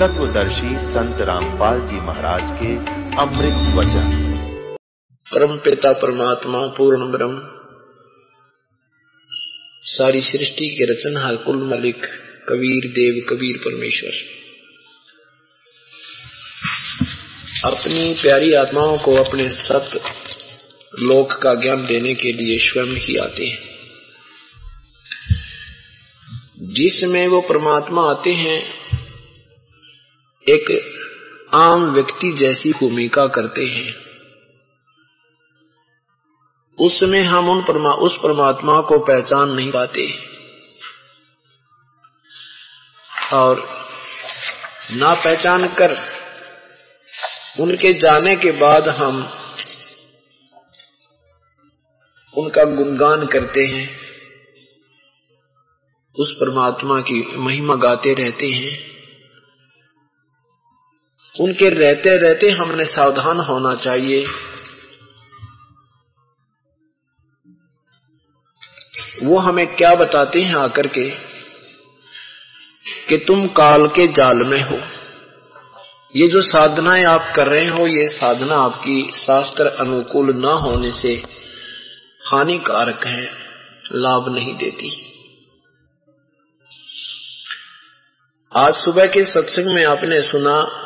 तत्वदर्शी संत रामपाल जी महाराज के अमृत वचन। परम पिता परमात्मा पूर्ण ब्रह्म। सारी सृष्टि के रचनहार कुल मलिक कबीर देव कबीर परमेश्वर। अपनी प्यारी आत्माओं को अपने सत लोक का ज्ञान देने के लिए स्वयं ही आते हैं। जिसमें वो परमात्मा आते हैं एक आम व्यक्ति जैसी भूमिका करते हैं। उसमें हम उन परमा, उस परमात्मा को पहचान नहीं पाते। और ना पहचान कर उनके जाने के बाद हम उनका गुणगान करते हैं। उस परमात्मा की महिमा गाते रहते हैं। उनके रहते रहते हमने सावधान होना चाहिए। वो हमें क्या बताते हैं आकर के? कि तुम काल के जाल में हो। ये जो साधनाएँ आप कर रहे हो, ये साधना आपकी शास्त्र अनुकूल न होने से हानिकारक है, लाभ नहीं देती। आज सुबह के सत्संग में आपने सुना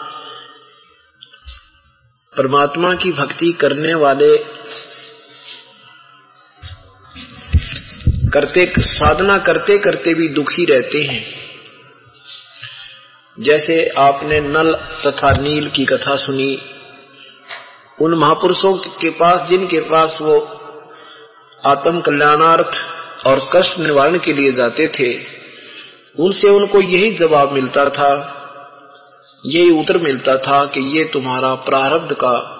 परमात्मा की भक्ति करने वाले करते, साधना करते करते भी दुखी रहते हैं। जैसे आपने नल तथा नील की कथा सुनी, उन महापुरुषों के पास, जिनके पास वो आत्म कल्याणार्थ और कष्ट निवारण के लिए जाते थे, उनसे उनको यही जवाब मिलता था यही उत्तर मिलता था कि ये तुम्हारा प्रारब्ध का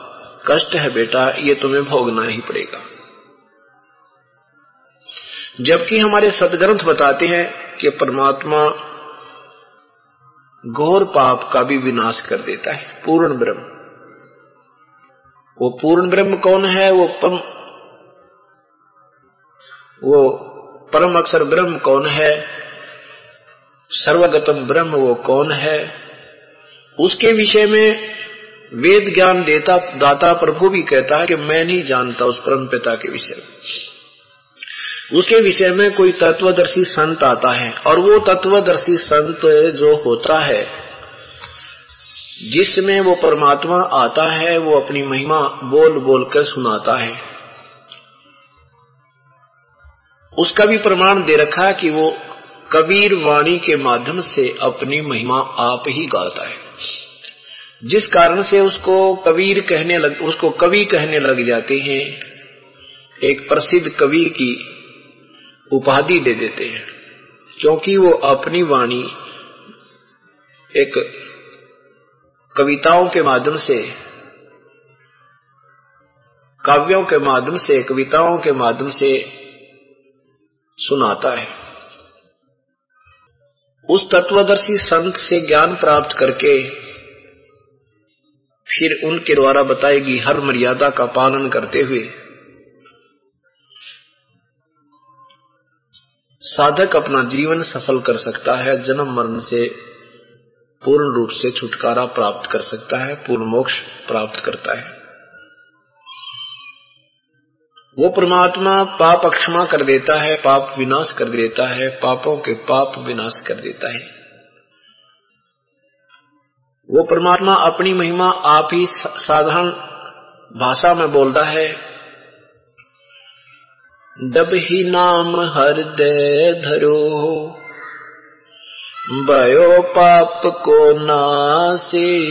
कष्ट है बेटा, ये तुम्हें भोगना ही पड़ेगा। जबकि हमारे सदग्रंथ बताते हैं कि परमात्मा घोर पाप का भी विनाश कर देता है, पूर्ण ब्रह्म। वो पूर्ण ब्रह्म कौन है? वो परम वो परम अक्षर ब्रह्म कौन है? सर्वगतम ब्रह्म वो कौन है? उसके विषय में वेद ज्ञान देता, दाता प्रभु भी कहता है कि मैं नहीं जानता उस परम पिता के विषय में। उसके विषय में कोई तत्वदर्शी संत आता है और वो तत्वदर्शी संत जो होता है, जिसमें वो परमात्मा आता है, वो अपनी महिमा बोल बोल कर सुनाता है। उसका भी प्रमाण दे रखा है कि वो कबीर वाणी के माध्यम से अपनी महिमा आप ही गाता है। जिस कारण से उसको कबीर कहने लग, उसको कवि कहने लग जाते हैं, एक प्रसिद्ध कवि की उपाधि दे देते हैं। क्योंकि वो अपनी वाणी एक कविताओं के माध्यम से, काव्यों के माध्यम से, कविताओं के माध्यम से सुनाता है। उस तत्वदर्शी संत से ज्ञान प्राप्त करके फिर उनके द्वारा बताएगी हर मर्यादा का पालन करते हुए साधक अपना जीवन सफल कर सकता है, जन्म मरण से पूर्ण रूप से छुटकारा प्राप्त कर सकता है, पूर्ण मोक्ष प्राप्त करता है। वो परमात्मा पाप अक्षमा कर देता है, पाप विनाश कर देता है, पापों के पाप विनाश कर देता है। वो परमात्मा अपनी महिमा आप ही साधारण भाषा में बोलता है। डब ही नाम हृदय धरो भयो पाप को नासे।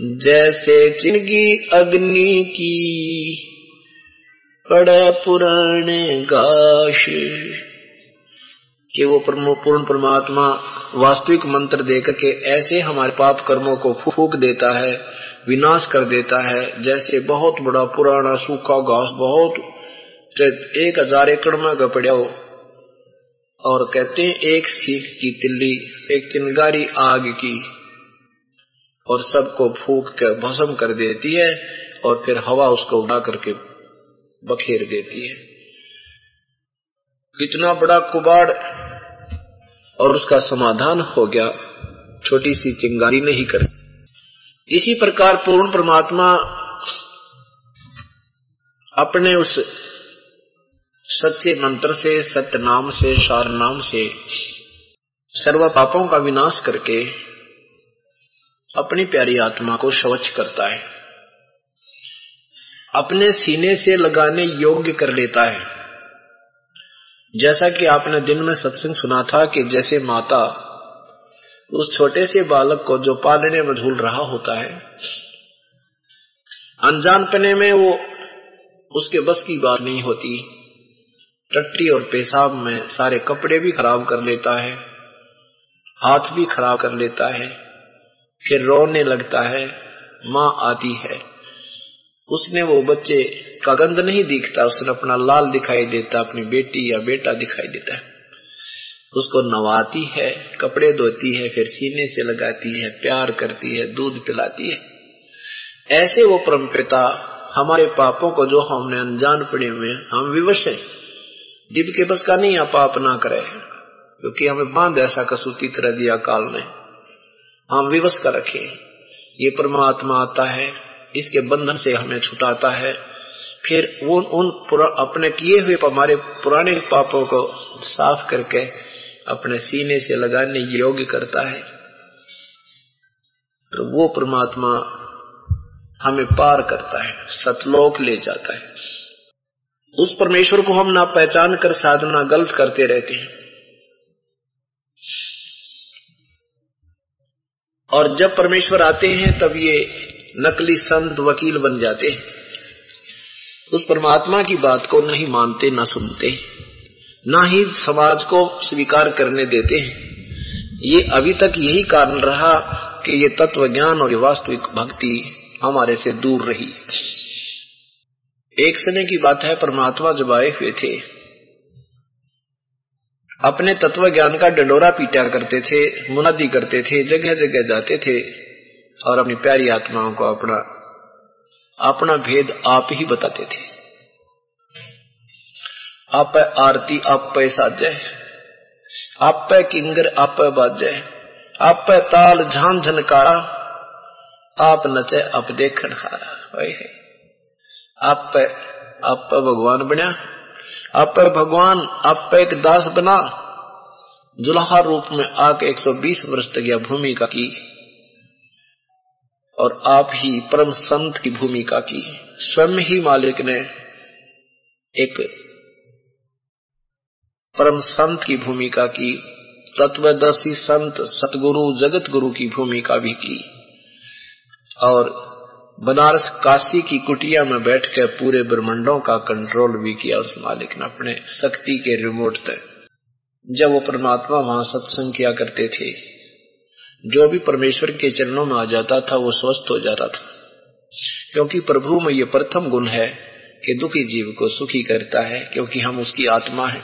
जैसे चिंगी अग्नि की, पड़ा पुराने गाश। कि वो पूर्ण परमात्मा वास्तविक मंत्र देकर के ऐसे हमारे पाप कर्मों को फूक देता है, विनाश कर देता है, जैसे बहुत बड़ा पुराना सूखा घास, बहुत एक हज़ार एकड़ में गपड़ा हो। और कहते हैं, एक सीख की तिल्ली, एक चिंगारी आग की, और सबको फूक कर भस्म कर देती है, और फिर हवा उसको उड़ा करके बखेर देती है। कितना बड़ा कुबाड़। और उसका समाधान हो गया। छोटी सी चिंगारी नहीं कर। इसी प्रकार पूर्ण परमात्मा अपने उस सच्चे मंत्र से सत्य नाम से सार नाम से, सर्व पापों का विनाश करके अपनी प्यारी आत्मा को स्वच्छ करता है। अपने सीने से लगाने योग्य कर लेता है। जैसा कि आपने दिन में सत्संग सुना था कि जैसे माता उस छोटे से बालक को जो पालने में झूल रहा होता है, अनजान पने में वो उसके बस की बात नहीं होती। टट्टी और पेशाब में सारे कपड़े भी खराब कर लेता है, हाथ भी खराब कर लेता है, फिर रोने लगता है, माँ आती है। उसने वो बच्चे का गंध नहीं दिखता, उसने अपना लाल दिखाई देता, अपनी बेटी या बेटा दिखाई देता है। उसको नवाती है, कपड़े धोती है, फिर सीने से लगाती है, प्यार करती है, दूध पिलाती है। ऐसे वो परम पिता हमारे पापों को जो हमने अनजान पड़े हुए हम विवश हैं। जिब के बस का नहीं पाप ना करे। क्योंकि हमें बाँध ऐसा कसूती तरह दिया काल ने। हम विवश कर रखे। ये परमात्मा आता है इसके बंधन से हमें छुटाता है। फिर वो उन अपने किए हुए हमारे पुराने पापों को साफ़ करके अपने सीने से लगाने योग्य करता है। तो वो परमात्मा हमें पार करता है, सतलोक ले जाता है। उस परमेश्वर को हम ना पहचान कर साधना गलत करते रहते हैं। और जब परमेश्वर आते हैं, तब ये नकली संत वकील बन जाते हैं। उस परमात्मा की बात को नहीं मानते, ना सुनते, ना ही समाज को स्वीकार करने देते हैं। ये अभी तक यही कारण रहा कि ये तत्व ज्ञान और वास्तविक भक्ति हमारे से दूर रही। एक समय की बात है, परमात्मा जब आए हुए थे, अपने तत्व ज्ञान का डंडोरा पीटा करते थे मुनादी करते थे जगह जगह जाते थे और अपनी प्यारी आत्माओं को अपना अपना भेद आप ही बताते थे। आप आरती, आप साजय आप किंगर, आप बाजय आप ताल, झान, झनकारा, आप नचे, आप देखन हारा वही आप आप भगवान बनया, आप भगवान, आप एक दास बना, जुलाहा रूप में आके 120 वर्ष तक यह भूमिका की और आप ही परम संत की भूमिका की स्वयं ही मालिक ने एक परम संत की भूमिका की, तत्वदर्शी संत, सतगुरु जगत गुरु की भूमिका भी की। और बनारस काशी की कुटिया में बैठकर पूरे ब्रह्मंडों का कंट्रोल भी किया उस मालिक ने अपने शक्ति के रिमोट तक। जब वो परमात्मा वहाँ सत्संग किया करते थे जो भी परमेश्वर के चरणों में आ जाता था, वो स्वस्थ हो जाता था। क्योंकि प्रभु में ये प्रथम गुण है कि दुखी जीव को सुखी करता है, क्योंकि हम उसकी आत्मा है।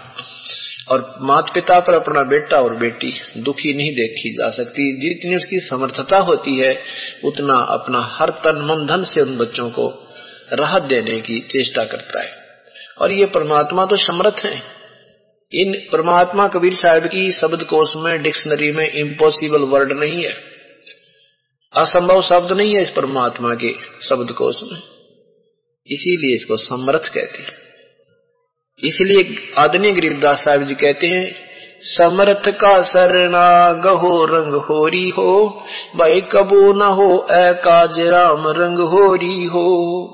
और माता पिता पर अपना बेटा और बेटी दुखी नहीं देखी जा सकती। जितनी उसकी समर्थता होती है, उतना अपना हर तन मन धन से उन बच्चों को राहत देने की चेष्टा करता है। और ये परमात्मा तो समर्थ है। इन परमात्मा कबीर साहब की शब्द कोश में, डिक्शनरी में इम्पॉसिबल वर्ड नहीं है। असंभव शब्द नहीं है इस परमात्मा के शब्द कोश में। इसीलिए इसको समर्थ कहते हैं। इसलिए आदरणीय गरीबदास साहब जी कहते हैं, समर्थ का सरना गहो रंग होरी हो, भाई कबो न हो ए काज राम रंग होरी हो।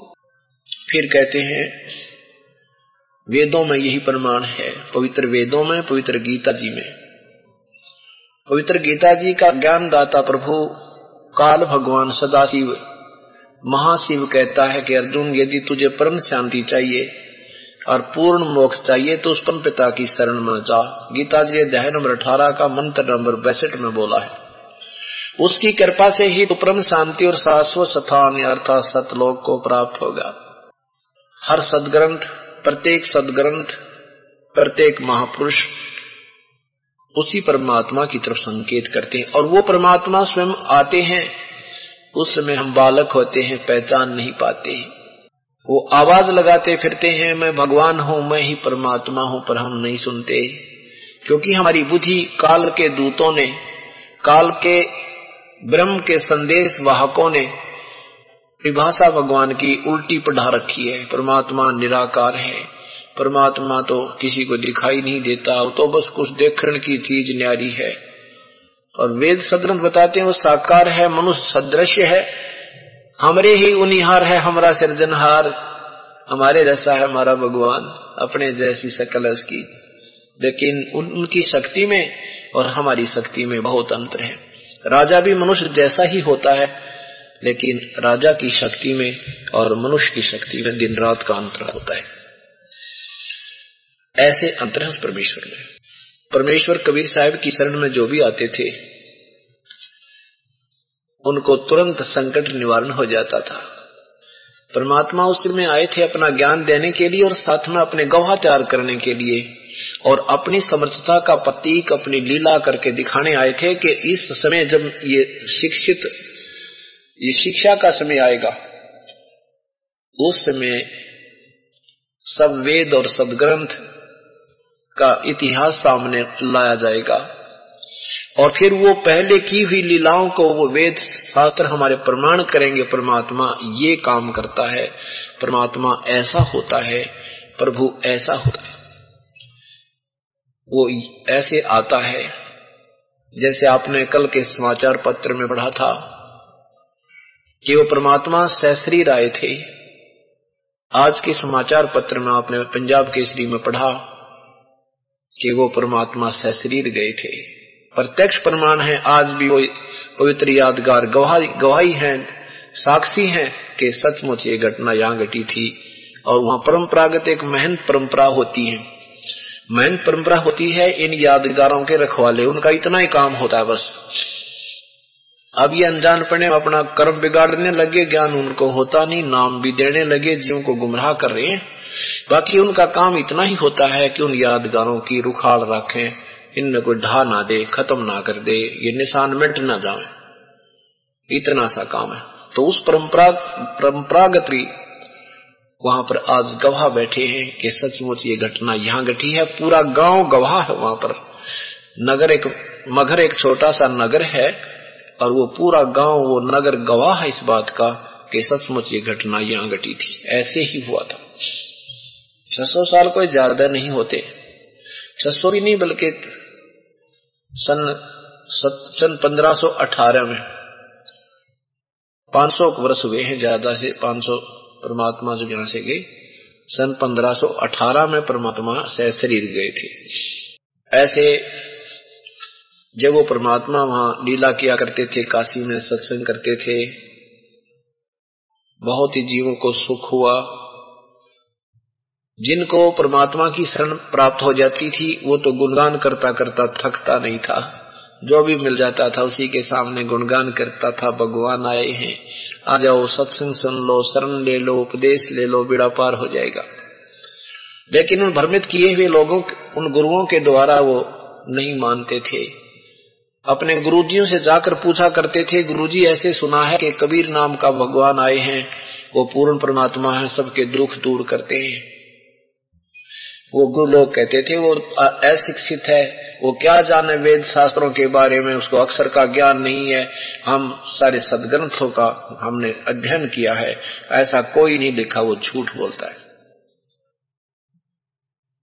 फिर कहते हैं वेदों में यही प्रमाण है। पवित्र वेदों में, पवित्र गीता जी में। पवित्र गीता जी का ज्ञान दाता प्रभु काल भगवान सदाशिव, महाशिव कहता है कि, अर्जुन, यदि तुझे परम शांति चाहिए और पूर्ण मोक्ष चाहिए तो उस पर पिता की शरण में जा। गीता जी अध्याय नंबर अठारह का मंत्र नंबर बैसठ में बोला है। उसकी कृपा से ही परम शांति और शाश्वत स्थान अर्थात सतलोक को प्राप्त होगा। हर सदग्रंथ प्रत्येक सदग्रंथ, प्रत्येक महापुरुष उसी परमात्मा की तरफ़ संकेत करते हैं। और वो परमात्मा स्वयं आते हैं, उस समय हम बालक होते हैं, पहचान नहीं पाते वो आवाज़ लगाते फिरते हैं, मैं भगवान हूँ, मैं ही परमात्मा हूँ, पर हम नहीं सुनते। क्योंकि हमारी बुद्धि काल के दूतों ने, काल के ब्रह्म के संदेश वाहकों ने विभाषा भगवान की उल्टी पढ़ा रखी है। परमात्मा निराकार है। परमात्मा तो किसी को दिखाई नहीं देता। तो बस कुछ देखने की चीज़ न्यारी है। और वेद सदग्रंथ बताते हैं वो साकार है मनुष्य सदृश्य है। हमरे ही उनिहार है हमारा सृजनहार। हमारे जैसा है हमारा भगवान अपने जैसी सकल उसकी। लेकिन उन, उनकी शक्ति में और हमारी शक्ति में बहुत अंतर है। राजा भी मनुष्य जैसा ही होता है। लेकिन राजा की शक्ति में और मनुष्य की शक्ति में दिन रात का अंतर होता है। ऐसे अंतर है परमेश्वर में परमेश्वर कबीर साहब की शरण में जो भी आते थे, उनको तुरंत संकट निवारण हो जाता था। परमात्मा उस में आए थे अपना ज्ञान देने के लिए और साथ में अपने गवाह तैयार करने के लिए और अपनी समर्थता का प्रतीक, अपनी लीला करके दिखाने आए थे कि इस समय जब ये शिक्षित ये शिक्षा का समय आएगा। उस समय सब वेद और सदग्रंथ का इतिहास सामने लाया जाएगा। और फिर वो पहले की हुई लीलाओं को वो वेद शास्त्र हमारे प्रमाण करेंगे, परमात्मा ये काम करता है। परमात्मा ऐसा होता है, प्रभु ऐसा होता है। वो ऐसे आता है, जैसे आपने कल के समाचार पत्र में पढ़ा था। कि वो परमात्मा सशरीर आए थे। आज के समाचार पत्र में आपने पंजाब केसरी में पढ़ा कि वो परमात्मा सशरीर गए थे। प्रत्यक्ष प्रमाण है, आज भी वो पवित्र यादगार गवाही गवाही है, साक्षी है कि सचमुच ये घटना यहाँ घटी थी और वहाँ परंपरागत एक महंत परंपरा होती है। महंत परंपरा होती है इन यादगारों के रखवाले। उनका इतना ही काम होता है बस। अब ये अनजान पड़े अपना कर्म बिगाड़ने लगे, ज्ञान उनको होता नहीं, नाम भी देने लगे, जीव को गुमराह कर रहे हैं। बाकी उनका काम इतना ही होता है कि उन यादगारों की रुखाल रखें, इनमें कोई ढा ना दे, खत्म ना कर दे, ये निशान मिट ना जाए। इतना सा काम है। तो उस परंपरा परंपरागत वहाँ पर आज गवाह बैठे हैं कि सचमुच ये घटना यहाँ घटी है। पूरा गाँव गवाह है वहाँ पर। नगर एक, मगर एक छोटा सा नगर है और वो पूरा गाँव, वो नगर गवाह है इस बात का कि सचमुच ये घटना यहाँ घटी थी। ऐसे ही हुआ था। छह सौ साल कोई ज़्यादा नहीं होते। छह सौ भी नहीं बल्कि सन सन पंद्रह सौ अठारह में पाँच सौ वर्ष हुए हैं, ज़्यादा से पाँच सौ परमात्मा जो यहाँ से गए सन पंद्रह सौ अठारह में परमात्मा से शरीर गए थे। ऐसे जब वो परमात्मा वहाँ लीला किया करते थे, काशी में सत्संग करते थे, बहुत ही जीवों को सुख हुआ। जिनको परमात्मा की शरण प्राप्त हो जाती थी, वो तो गुणगान करता करता थकता नहीं था। जो भी मिल जाता था, उसी के सामने गुणगान करता था, भगवान आए हैं। आ जाओ, सत्संग सुन लो, शरण ले लो, उपदेश ले लो, बेड़ा पार हो जाएगा। लेकिन उन भ्रमित किए हुए लोगों, उन गुरुओं के द्वारा वो नहीं मानते थे। अपने गुरुजियों से जाकर पूछा करते थे, गुरुजी ऐसे सुना है कि कबीर नाम का भगवान आए हैं, वो पूर्ण परमात्मा है, सबके दुख दूर करते हैं। वो गुरु लोग कहते थे, वो अशिक्षित है, वो क्या जाने वेद शास्त्रों के बारे में, उसको अक्षर का ज्ञान नहीं है। हम सारे सदग्रंथों का हमने अध्ययन किया है, ऐसा कोई नहीं लिखा, वो झूठ बोलता है।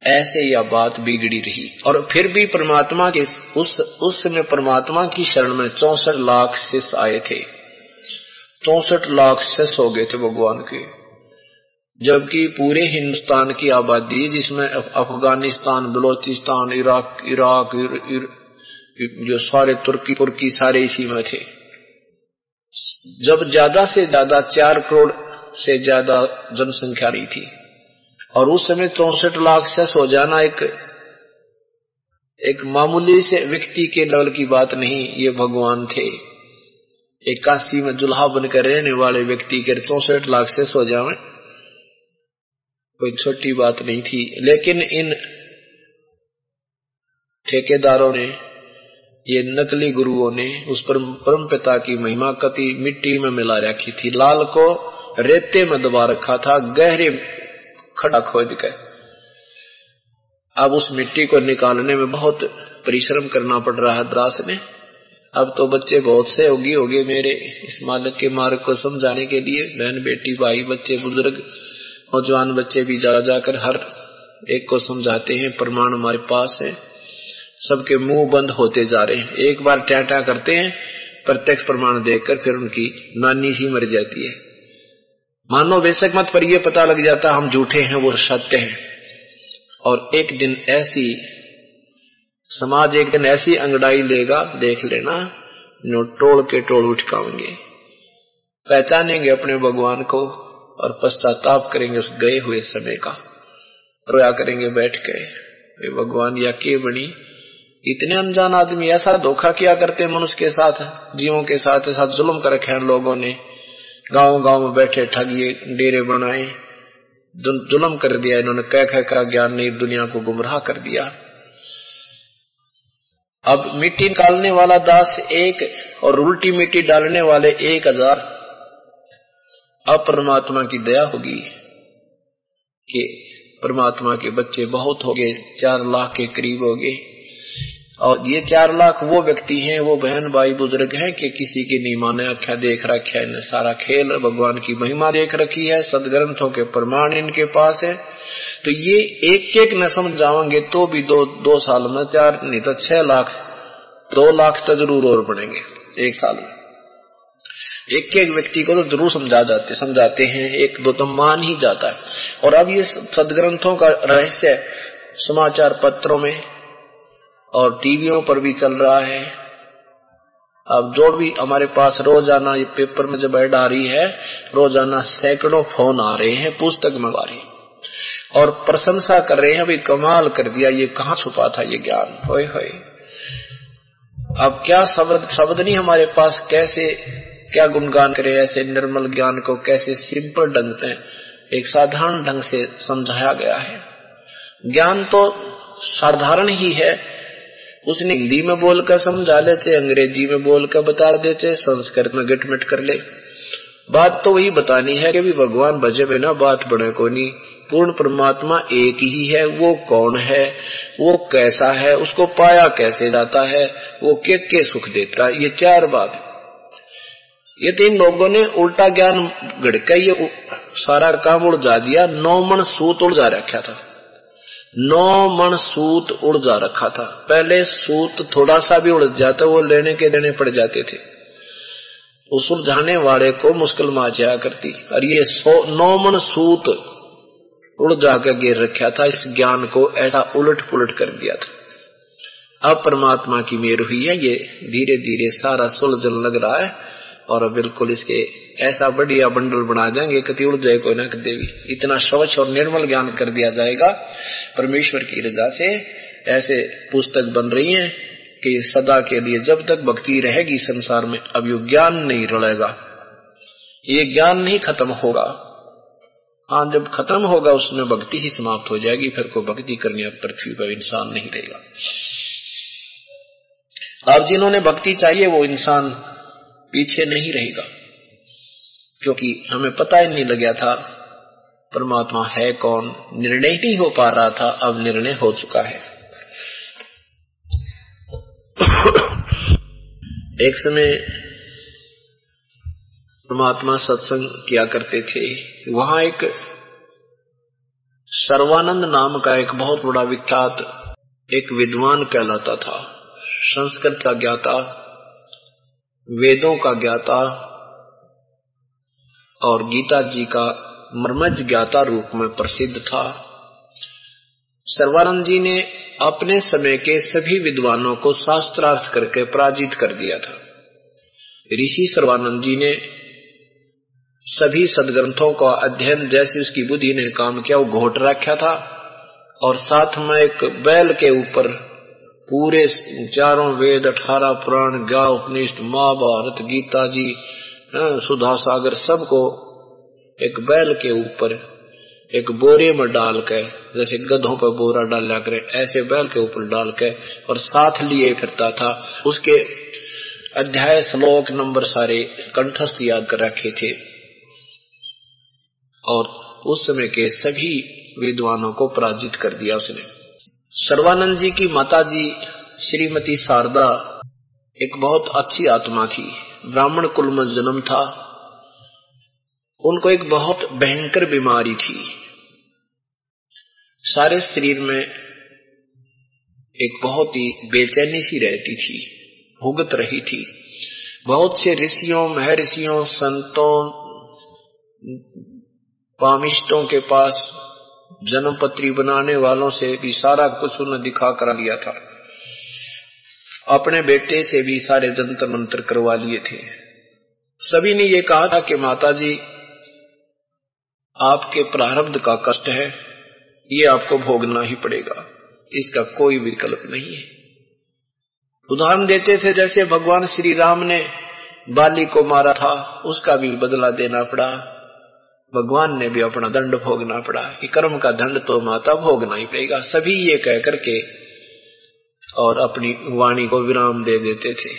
ऐसे यह बात बिगड़ी रही। और फिर भी परमात्मा के उस उस समय परमात्मा की शरण में चौसठ लाख शिष्य आए थे। चौसठ लाख शिष्य हो गए थे भगवान के। जबकि पूरे हिंदुस्तान की आबादी जिसमें अफ़गानिस्तान बलोचिस्तान इराक इराक इर, इर, जो सारे तुर्की पुर्की सारे इसी में थे। जब ज़्यादा से ज़्यादा चार करोड़ से ज़्यादा जनसंख्या रही थी। और उस समय चौसठ लाख से सो जाना एक एक मामूली से व्यक्ति के लेवल की बात नहीं, ये भगवान थे। एक काशी में जुल्हा बनकर रहने वाले व्यक्ति के चौसठ लाख से सो जावे, कोई छोटी बात नहीं थी। लेकिन इन ठेकेदारों ने, ये नकली गुरुओं ने उस पर परम पिता की महिमा कति मिट्टी में मिला रखी थी। लाल को रेते में दबा रखा था, गहरे खड़ा खोद के। अब उस मिट्टी को निकालने में बहुत परिश्रम करना पड़ रहा है दास ने। अब तो बच्चे बहुत से होगी होगे मेरे इस मालिक के मार्ग को समझाने के लिए। बहन, बेटी, भाई, बच्चे, बुज़ुर्ग, नौजवान बच्चे भी जा जाकर हर एक को समझाते हैं, प्रमाण हमारे पास है। सबके मुँह बंद होते जा रहे हैं। एक बार टाटा करते हैं, प्रत्यक्ष प्रमाण देखकर फिर उनकी नानी सी मर जाती है। मानो बेशक मत पर यह पता लग जाता हम झूठे हैं, वो सत्य हैं। और एक दिन ऐसी, समाज एक दिन ऐसी अंगड़ाई लेगा, देख लेना जो टोल के टोल उठकावेंगे पहचानेंगे अपने भगवान को और पश्चाताप करेंगे उस गए हुए समय का। रोया करेंगे बैठ के भगवान, या के बनी? इतने अनजान आदमी, ऐसा धोखा किया करते मनुष्य के साथ, जीवों के साथ, ऐसा जुल्म कर रखे लोगों ने। गाँव गाँव में बैठे, ठगिए, डेरे बनाए जुलम कर दिया। इन्होंने कह कह का ज्ञान नहीं दुनिया को गुमराह कर दिया। अब मिट्टी निकालने वाला दास एक और उल्टी मिट्टी डालने वाले एक हज़ार। अब परमात्मा की दया होगी कि परमात्मा के बच्चे बहुत हो गए चार लाख के करीब हो गए और ये चार लाख वो व्यक्ति हैं, वो बहन भाई बुज़ुर्ग हैं कि किसी की नीमा ने आख्या देख रखा है, सारा खेल भगवान की महिमा देख रखी है, सदग्रंथों के प्रमाण इनके पास है। तो ये एक एक न समझ जाओगे तो भी दो दो साल में चार, नहीं तो छह लाख, दो लाख तो ज़रूर और बढ़ेंगे, एक साल में। एक एक व्यक्ति को तो ज़रूर समझा जाते, समझाते हैं, एक दो तो मान ही जाता है। और अब ये सदग्रंथों का रहस्य समाचार पत्रों में और टीवियों पर भी चल रहा है। अब जो भी हमारे पास रोज़ाना ये पेपर में जब ऐड आ रही है, रोज़ाना सैकड़ों फ़ोन आ रहे हैं, पुस्तक मंगा रही और प्रशंसा कर रहे हैं भाई कमाल कर दिया, ये कहाँ छुपा था ये ज्ञान? होए होए अब क्या शब्द शब्द नहीं हमारे पास, कैसे क्या गुणगान करे ऐसे निर्मल ज्ञान को, कैसे सिंपल ढंग से, एक साधारण ढंग से समझाया गया है। ज्ञान तो साधारण ही है उसने हिंदी में बोलकर समझा लेते, अंग्रेज़ी में बोलकर बता देते, संस्कृत में गिटमिट कर ले। बात तो वही बतानी है कि भगवान भजे बिना बात बने को नहीं। पूर्ण परमात्मा एक ही है, वो कौन है, वो कैसा है, उसको पाया कैसे जाता है, वो के के सुख देता ये चार बात। ये तीन लोगों ने उल्टा ज्ञान गड़का ये सारा काम उड़ जा दिया, नौ मन सूत उड़जा रखा था। नौ मन सूत उड़ जा रखा था। पहले सूत थोड़ा सा भी उड़ जाता, वो लेने के देने पड़ जाते थे। उस उलझाने वाले को मुश्किल माचा करती। और ये नौ मन सूत उड़ जाकर गिर रखा था। इस ज्ञान को ऐसा उलट पुलट कर दिया था। अब परमात्मा की मेर हुई है। ये धीरे धीरे सारा सुलझन लग रहा है। और बिल्कुल इसके ऐसा बढ़िया बंडल बना देंगे कति उड़ जाए कोई ना देवी। इतना स्वच्छ और निर्मल ज्ञान कर दिया जाएगा परमेश्वर की रजा से। ऐसे पुस्तक बन रही है कि सदा के लिए जब तक भक्ति रहेगी संसार में, अब यो ज्ञान नहीं रड़ेगा ये ज्ञान नहीं खत्म होगा। हाँ जब खत्म होगा, उसमें भक्ति ही समाप्त हो जाएगी, फिर कोई भक्ति करने पृथ्वी पर इंसान नहीं रहेगा। अब जिन्होंने भक्ति चाहिए, वो इंसान पीछे नहीं रहेगा। क्योंकि हमें पता ही नहीं लगा था, परमात्मा है कौन, निर्णय नहीं हो पा रहा था, अब निर्णय हो चुका है। एक समय परमात्मा सत्संग किया करते थे। वहाँ एक सर्वानंद नाम का एक बहुत बड़ा विख्यात एक विद्वान कहलाता था, संस्कृत का ज्ञाता, वेदों का ज्ञाता और गीता जी का मर्मज ज्ञाता रूप में प्रसिद्ध था। सर्वानंद जी ने अपने समय के सभी विद्वानों को शास्त्रार्थ करके पराजित कर दिया था। ऋषि सर्वानंद जी ने सभी सदग्रंथों का अध्ययन जैसे उसकी बुद्धि ने काम किया, वो घोट रखा था और साथ में एक बैल के ऊपर पूरे चारों वेद, अठारह पुराण ज्ञा उपनिष्ठ, महाभारत, गीता जी सुधा सागर सबको एक बैल के ऊपर, एक बोरे में डाल के, जैसे गधों पर बोरा डाला करे, ऐसे बैल के ऊपर डाल के और साथ लिए फिरता था। उसके अध्याय श्लोक नंबर सारे कंठस्थ याद कर रखे थे। और उस समय के सभी विद्वानों को पराजित कर दिया उसने। सर्वानंद जी की माता जी श्रीमती शारदा एक बहुत अच्छी आत्मा थी। ब्राह्मण कुल में जन्म था। उनको एक बहुत भयंकर बीमारी थी। सारे शरीर में एक बहुत ही बेचैनी सी रहती थी, भुगत रही थी। बहुत से ऋषियों, महर्षियों, संतों, पामिष्टों के पास जन्मपत्री बनाने वालों से भी सारा कुछ उन्हें दिखा कर लिया था। अपने बेटे से भी सारे जंतर मंत्र करवा लिए थे। सभी ने ये कहा था कि माता जी आपके प्रारब्ध का कष्ट है, ये आपको भोगना ही पड़ेगा, इसका कोई विकल्प नहीं है। उदाहरण देते थे जैसे भगवान श्री राम ने बाली को मारा था, उसका भी बदला देना पड़ा। भगवान ने भी अपना दंड भोगना पड़ा कि कर्म का दंड तो माता भोगना ही पड़ेगा। सभी ये कह करके और अपनी वाणी को विराम दे देते थे।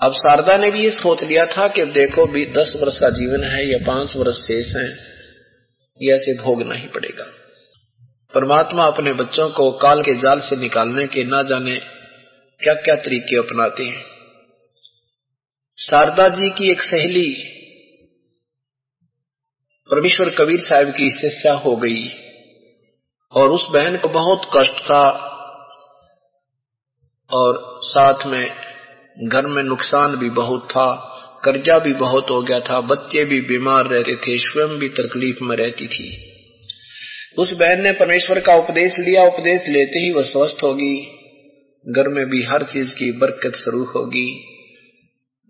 अब शारदा ने भी ये सोच लिया था कि देखो भी दस वर्ष का जीवन है या पाँच वर्ष शेष है, ये ऐसे भोगना ही पड़ेगा। परमात्मा अपने बच्चों को काल के जाल से निकालने के ना जाने क्या क्या तरीके अपनाते हैं। शारदा जी की एक सहेली, परमेश्वर कबीर साहब की शिष्या हो गई। और उस बहन को बहुत कष्ट था और साथ में घर में नुकसान भी बहुत था, कर्जा भी बहुत हो गया था, बच्चे भी बीमार रहते थे, स्वयं भी तकलीफ़ में रहती थी। उस बहन ने परमेश्वर का उपदेश लिया, उपदेश लेते ही वह स्वस्थ होगी। घर में भी हर चीज़ की बरकत शुरू होगी,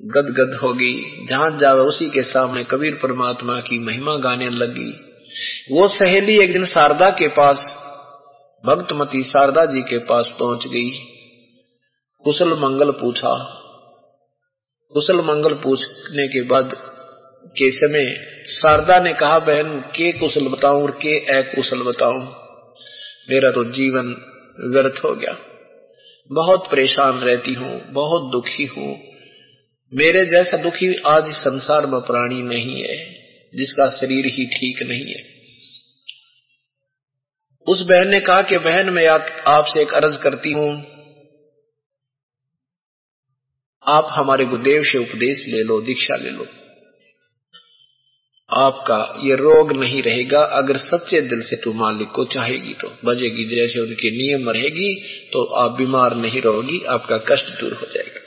गदगद होगी, जहाँ जावे उसी के सामने कबीर परमात्मा की महिमा गाने लगी। वो सहेली एक दिन शारदा के पास भक्तमती शारदा जी के पास पहुँच गई। कुशल मंगल पूछा। कुशल मंगल पूछने के बाद के समय शारदा ने कहा, बहन, के कुशल बताऊँ और के अकुशल बताऊँ? मेरा तो जीवन व्यर्थ हो गया। बहुत परेशान रहती हूँ, बहुत दुखी हूँ। मेरे जैसा दुखी आज संसार में प्राणी नहीं है। जिसका शरीर ही ठीक नहीं है। उस बहन ने कहा कि, बहन, मैं आपसे एक अर्ज़ करती हूँ। आप हमारे गुरुदेव से उपदेश ले लो, दीक्षा ले लो। आपका ये रोग नहीं रहेगा, अगर सच्चे दिल से तू मालिक को चाहेगी तो। बजेगी, जैसे उनके नियम रहेगी तो आप बीमार नहीं रहोगी, आपका कष्ट दूर हो जाएगा।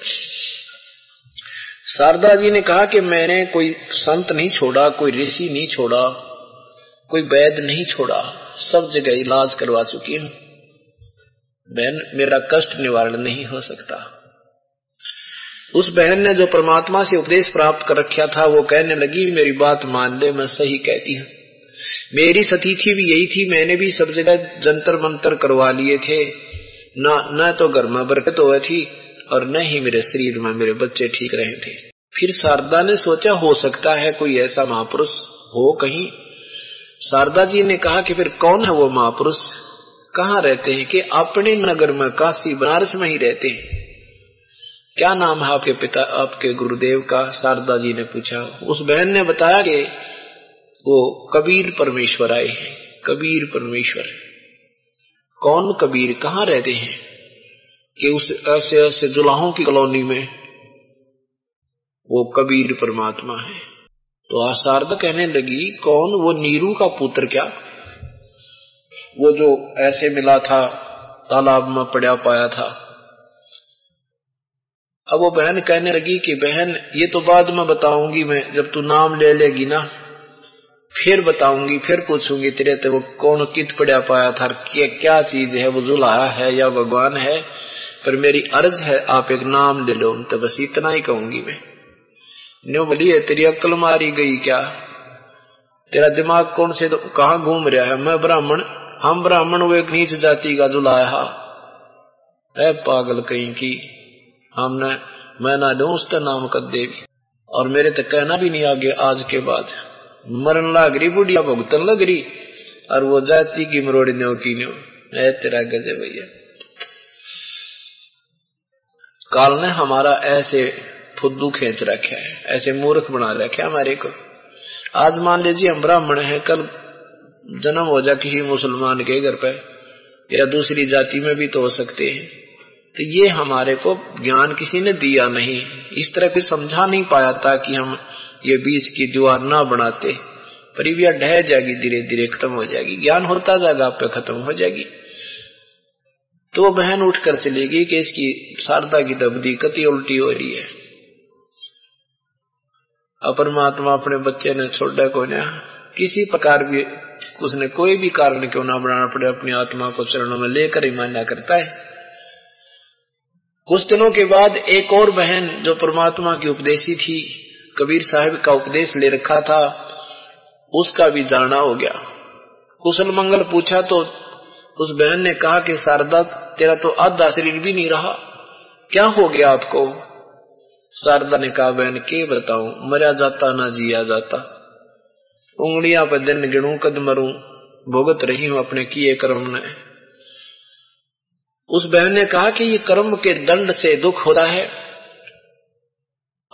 शारदा जी ने कहा कि मैंने कोई संत नहीं छोड़ा, कोई ऋषि नहीं छोड़ा, कोई वैद नहीं छोड़ा, सब जगह इलाज करवा चुकी हूँ। बहन, मेरा कष्ट निवारण नहीं हो सकता। उस बहन ने जो परमात्मा से उपदेश प्राप्त कर रखा था, वो कहने लगी, मेरी बात मान ले, मैं सही कहती हूँ। मेरी सतीथि भी यही थी, मैंने भी सब जगह जंतर मंतर करवा लिए थे। न न तो घर में बरकत हुआ थी और न ही मेरे शरीर में मेरे बच्चे ठीक रहे थे। फिर शारदा ने सोचा, हो सकता है कोई ऐसा महापुरुष हो कहीं। शारदा जी ने कहा कि फिर कौन है वो महापुरुष? कहाँ रहते हैं कि अपने नगर में काशी, बनारस में ही रहते हैं। क्या नाम है आपके पिता, आपके गुरुदेव का? शारदा जी ने पूछा। उस बहन ने बताया कि वो कबीर परमेश्वर आए हैं। कबीर परमेश्वर। कौन कबीर? कहाँ रहते हैं? कि उस ऐसे ऐसे जुलाहों की कॉलोनी में वो कबीर परमात्मा है। तो शारदा कहने लगी कौन? वो नीरू का पुत्र क्या? वो जो ऐसे मिला था तालाब में पड़ा पाया था। अब वो बहन कहने लगी कि बहन ये तो बाद में बताऊँगी मैं जब तू नाम ले लेगी ना फिर बताऊँगी फिर पूछूँगी तेरे ते वो कौन कित पड़ा पाया था क्या, क्या चीज़ है? वो जुलाहा है या भगवान है पर मेरी अर्ज़ है आप एक नाम ले लो तो बस इतना ही कहूँगी मैं। न्यो बोली है तेरी अक्ल मारी गई क्या? तेरा दिमाग कौन से तो, कहा घूम रहा है? मैं ब्राह्मण हम ब्राह्मण वो एक नीच जाति का जुलाया है। पागल कहीं की हमने मैं ना दू उसका नाम कर देवी और मेरे तक कहना भी नहीं आगे आज के बाद। मरण लाग रही बुढ़िया भुगतन लग रही और वो जाति की मरोड़ी न्यो की न्यो। है तेरा गजे भैया काल ने हमारा ऐसे फुद्दू खेच रखे है, ऐसे मूर्ख बना रखे हमारे को। आज मान लीजिए हम ब्राह्मण हैं, कल जन्म हो जा किसी मुसलमान के घर पे, या दूसरी जाति में भी तो हो सकते हैं। तो ये हमारे को ज्ञान किसी ने दिया नहीं। इस तरह कोई समझा नहीं पाया था कि हम ये बीच की दीवार ना बनाते, पर ढह जाएगी धीरे धीरे खत्म हो जाएगी। ज्ञान होता जाएगा, आप पे खत्म हो जाएगी। तो वो बहन उठकर चलेगी कि इसकी शारदा की दबदी कति उल्टी हो रही है। अपरमात्मा अपने बच्चे ने छोड़ा को ना। किसी प्रकार भी उसने कोई भी कारण क्यों ना बनाना पड़े, अपनी आत्मा को चरणों में लेकर ही मान्या करता है। कुछ दिनों के बाद एक और बहन जो परमात्मा की उपदेशी थी, कबीर साहब का उपदेश ले रखा था, उसका भी जाना हो गया। कुशल मंगल पूछा तो उस बहन ने कहा कि शारदा, तेरा तो आधा शरीर भी नहीं रहा। क्या हो गया आपको? शारदा ने कहा, बहन, के बताऊँ? मरा जाता ना जिया जाता। उंगलियाँ पर दिन गिणू कद मरू भुगत रही हूँ अपने किए कर्म ने। उस बहन ने कहा कि ये कर्म के दंड से दुख होता है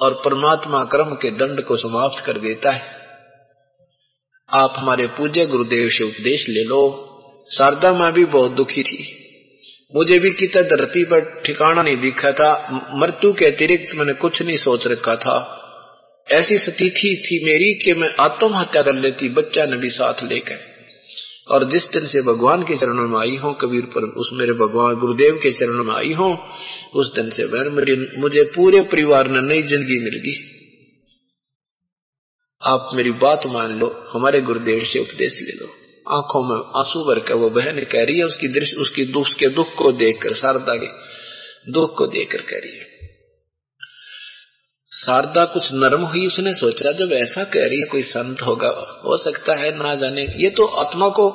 और परमात्मा कर्म के दंड को समाप्त कर देता है। आप हमारे पूज्य गुरुदेव से उपदेश ले लो। शारदा माँ भी बहुत दुखी थी। मुझे भी कितना धरती पर ठिकाना नहीं दिखा था। मृत्यु के अतिरिक्त मैंने कुछ नहीं सोच रखा था। ऐसी स्थिति थी मेरी कि मैं आत्महत्या कर लेती, बच्चा ने भी साथ लेकर। और जिस दिन से भगवान के चरणों में आई हूँ कबीर पर उस मेरे भगवान गुरुदेव के चरणों में आई हूँ, उस दिन से मेरी, मुझे पूरे परिवार ने नई ज़िंदगी मिल गई आप मेरी बात मान लो, हमारे गुरुदेव से उपदेश ले लो। आँखों में आँसू भर के वो बहन कह रही है, उसकी दृश्य उसकी दुख के दुख को देखकर, शारदा के दुख को देखकर कह रही है। शारदा कुछ नरम हुई, उसने सोचा, जब ऐसा कह रही है, कोई संत होगा, हो सकता है ना जाने। ये तो आत्मा को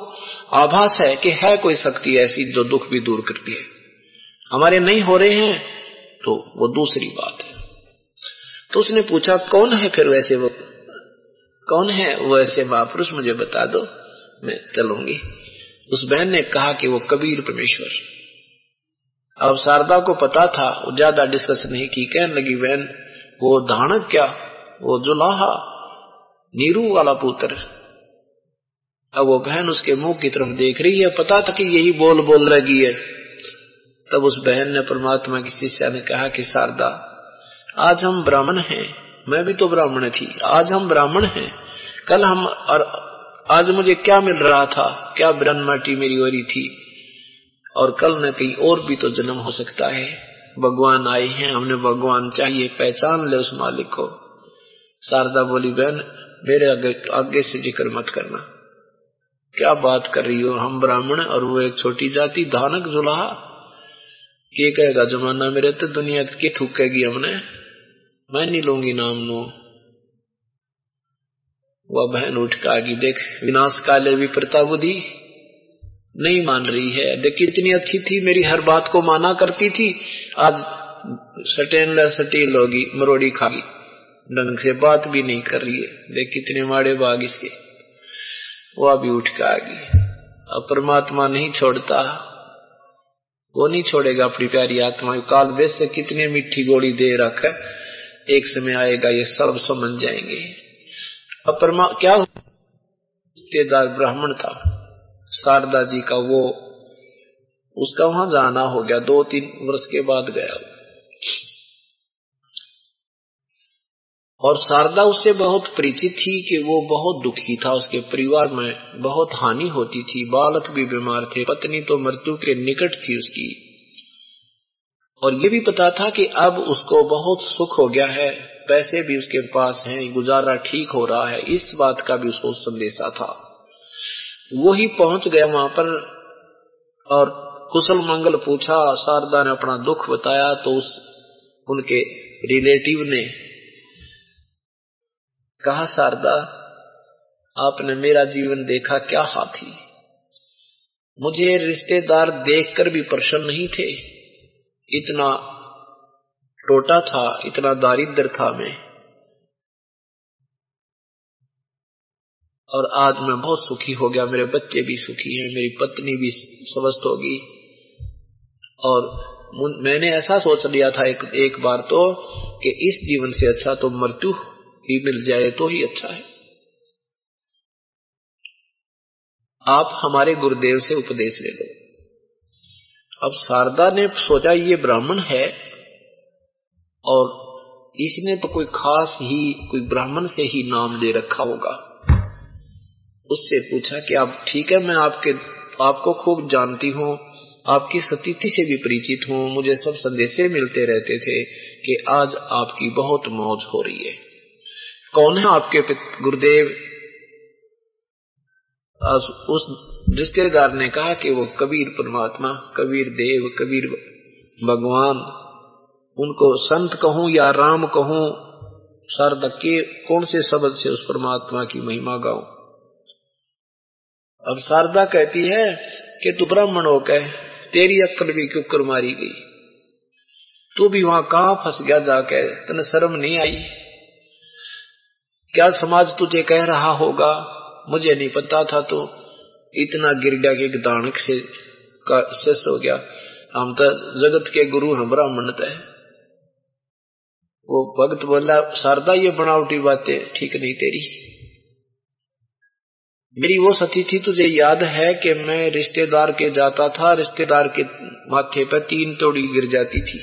आभास है कि है कोई शक्ति ऐसी जो दुख भी दूर करती है। हमारे नहीं हो रहे हैं तो वो दूसरी बात है। तो उसने पूछा, कौन है फिर वैसे वो? कौन है वो ऐसे महापुरुष, मुझे बता दो। मैं चलूँगी उस बहन ने कहा कि वो कबीर परमेश्वर। अब शारदा को पता था ज़्यादा डिस्कस नहीं की। कहने लगी, बहन, वो धानक क्या? वो जुलाहा, नीरू वाला पुत्र। अब वो बहन उसके मुँह की तरफ़ देख रही है। पता था कि यही बोल बोल रही है। तब उस बहन ने परमात्मा की शिष्या ने कहा कि, शारदा, आज हम ब्राह्मण हैं। मैं भी तो ब्राह्मण थी। आज हम ब्राह्मण हैं। कल हम आज मुझे क्या मिल रहा था? क्या ब्रन माटी मेरी ओरी थी? और कल न कहीं और भी तो जन्म हो सकता है। भगवान आए हैं, हमने भगवान चाहिए, पहचान ले उस मालिक को। शारदा बोली, बहन, मेरे आगे आगे से ज़िक्र मत करना। क्या बात कर रही हो? हम ब्राह्मण और वो एक छोटी जाति, धानक जुलाहा ये कहेगा, जमाना मेरे तो दुनिया की थूकेगी हमने। मैं नहीं लूँगी नाम नो। वह बहन उठ का आगे, देख विनाश काले भी बुद्धि नहीं मान रही है। देख इतनी अच्छी थी, मेरी हर बात को माना करती थी। आज सटेन सटील होगी मरोड़ी खागी। ढंग से बात भी नहीं कर रही है। देख, कितने माड़े बाग इसके। वो अभी उठ के आ गई अब परमात्मा नहीं छोड़ता। वो नहीं छोड़ेगा अपनी प्यारी आत्मा काल वेश से कितनी मीठी गोली दे रखा एक समय आएगा, ये सब समझ जाएँगे। परमा, क्या रिश्तेदार ब्राह्मण था। शारदा जी का वो, उसका वहाँ जाना हो गया। दो तीन वर्ष के बाद गया और शारदा उससे बहुत परिचित थी कि वो बहुत दुखी था। उसके परिवार में बहुत हानि होती थी। बालक भी बीमार थे। पत्नी तो मृत्यु के निकट थी उसकी। और ये भी पता था कि अब उसको बहुत सुख हो गया है। पैसे भी उसके पास हैं, गुजारा ठीक हो रहा है, इस बात का भी उसको संदेशा था। वो ही पहुँच गया वहाँ पर और कुशल मंगल पूछा, शारदा ने अपना दुख बताया तो उस, उनके रिलेटिव ने कहा, शारदा, आपने मेरा जीवन देखा क्या हाथी? मुझे रिश्तेदार देखकर भी प्रसन्न नहीं थे। इतना टोटा था, इतना दारिद्र था मैं। और आज मैं बहुत सुखी हो गया, मेरे बच्चे भी सुखी हैं, मेरी पत्नी भी स्वस्थ होगी। और मैंने ऐसा सोच लिया था एक एक बार तो कि इस जीवन से अच्छा तो मृत्यु ही मिल जाए तो ही अच्छा है। आप हमारे गुरुदेव से उपदेश ले लो। अब शारदा ने सोचा ये ब्राह्मण है और इसने तो कोई खास ही, कोई ब्राह्मण से ही नाम ले रखा होगा। उससे पूछा कि आप ठीक है, मैं आपके, आपको खूब जानती हूँ, आपकी सतीथि से भी परिचित हूँ, मुझे सब संदेशे मिलते रहते थे कि आज आपकी बहुत मौज हो रही है। कौन है आपके गुरुदेव? उस रिश्तेदार ने कहा कि वो कबीर परमात्मा, कबीर देव, कबीर भगवान उनको संत कहूँ या राम कहूँ, शारदा के कौन से शब्द से उस परमात्मा की महिमा गाऊं? अब शारदा कहती है कि तू ब्राह्मण हो कह तेरी अक्ल भी क्यों मारी गई। तू भी वहाँ कहा फंस गया जाके? तने शर्म नहीं आई? क्या समाज तुझे कह रहा होगा? मुझे नहीं पता था तो। इतना गिर गया कि दानक से का हो गया। हम तो जगत के गुरु हैं ब्राह्मण तय वो भक्त बोला, शारदा, ये बनावटी बातें ठीक नहीं तेरी। मेरी वो सती थी तुझे याद है कि मैं रिश्तेदार के जाता था, रिश्तेदार के माथे पर तीन तोड़ी गिर जाती थी।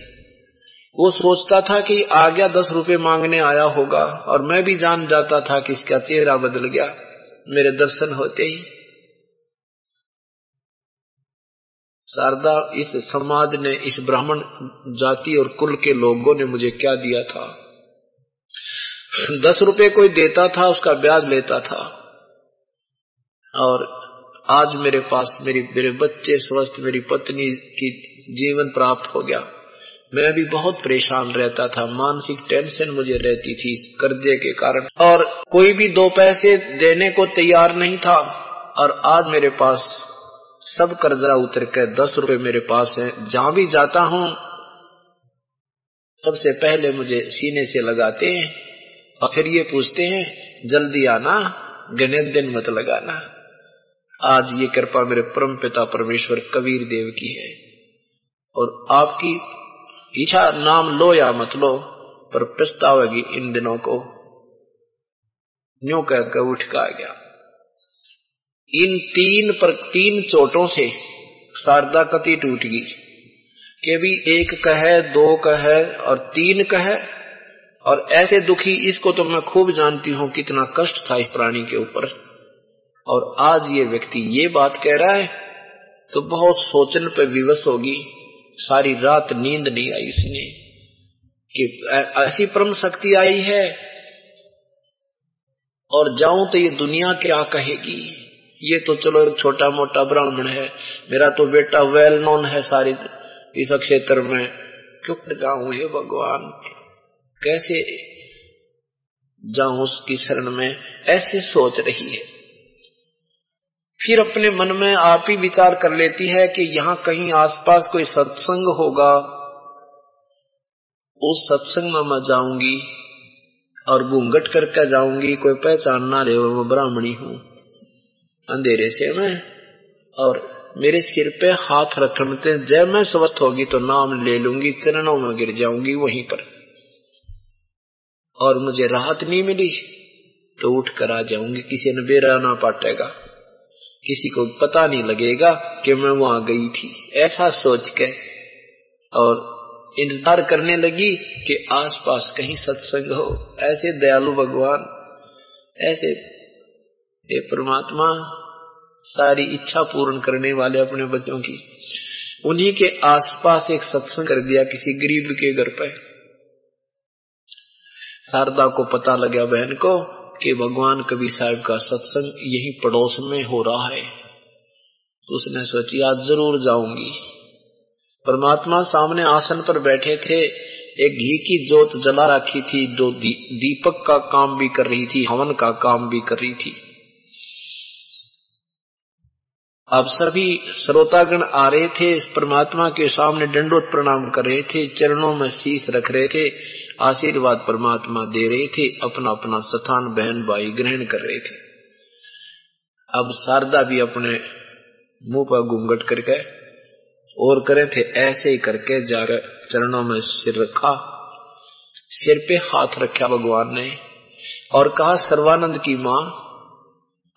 वो सोचता था कि आ गया, दस रुपए मांगने आया होगा, और मैं भी जान जाता था कि इसका चेहरा बदल गया। मेरे दर्शन होते ही शारदा, इस समाज ने, इस ब्राह्मण जाति और कुल के लोगों ने मुझे क्या दिया था? दस रुपए कोई देता था, उसका ब्याज लेता था। और आज मेरे पास मेरी, मेरे बच्चे स्वस्थ, मेरी पत्नी की जीवन प्राप्त हो गया। मैं भी बहुत परेशान रहता था। मानसिक टेंशन मुझे रहती थी इस कर्जे के कारण। और कोई भी दो पैसे देने को तैयार नहीं था। और आज मेरे पास सब कर्जा उतर कर दस रुपए मेरे पास है। जहाँ भी जाता हूँ, सबसे पहले मुझे सीने से लगाते हैं और फिर ये पूछते हैं, जल्दी आना गणे दिन मत लगाना। आज ये कृपा मेरे परम पिता परमेश्वर कबीर देव की है। और आपकी इच्छा नाम लो या मत लो, पर प्रस्तावेगी इन दिनों को। न्यू कहकर उठ का गया। इन तीन पर तीन चोटों से शारदा कति टूट गई। के भी एक कहे, दो कहे और तीन कहे, और ऐसे दुखी इसको तो मैं खूब जानती हूँ कितना कष्ट था इस प्राणी के ऊपर। और आज ये व्यक्ति ये बात कह रहा है तो बहुत सोचने पे विवश होगी। सारी रात नींद नहीं आई इसने। कि ऐसी परम शक्ति आई है, और जाऊँ तो ये दुनिया क्या कहेगी? ये तो चलो एक छोटा मोटा ब्राह्मण है। मेरा तो बेटा वेल नोन है सारी इस क्षेत्र में। क्यों जाऊँ ये भगवान? कैसे जाऊँ उसकी शरण में? ऐसे सोच रही है। फिर अपने मन में आप ही विचार कर लेती है कि यहाँ कहीं आसपास कोई सत्संग होगा। उस सत्संग में मैं जाऊँगी और घूंघट करके जाऊँगी। कोई पहचान ना रहे वो ब्राह्मणी हूँ। अंधेरे से मैं। और मेरे सिर पे हाथ रखने जय मैं स्वस्थ होगी तो नाम ले लूँगी, चरणों में गिर जाऊँगी वहीं पर। और मुझे राहत नहीं मिली तो उठ कर आ जाऊँगी। किसी ने बेरा ना पाटेगा, किसी को पता नहीं लगेगा कि मैं वहाँ गई थी। ऐसा सोच के और इंतज़ार करने लगी कि आसपास कहीं सत्संग हो। ऐसे दयालु भगवान, ऐसे ये परमात्मा सारी इच्छा पूर्ण करने वाले अपने बच्चों की उन्हीं के आसपास एक सत्संग कर दिया किसी गरीब के घर पर शारदा को पता लग गया बहन को कि भगवान कबीर साहब का सत्संग यही पड़ोस में हो रहा है। तो उसने सोची आज ज़रूर जाऊँगी। परमात्मा सामने आसन पर बैठे थे। एक घी की जोत जला रखी थी दी, दीपक का काम भी कर रही थी हवन का काम भी कर रही थी। अब सभी श्रोतागण आ रहे थे परमात्मा के सामने दंडोत प्रणाम कर रहे थे, चरणों में शीश रख रहे थे, आशीर्वाद परमात्मा दे रहे थे अपना अपना स्थान बहन भाई ग्रहण कर रहे थे। अब शारदा भी अपने मुँह पर घूंघट करके और करे थे, ऐसे ही करके जाकर चरणों में सिर रखा। सिर पे हाथ रखा भगवान ने और कहा, सर्वानंद की माँ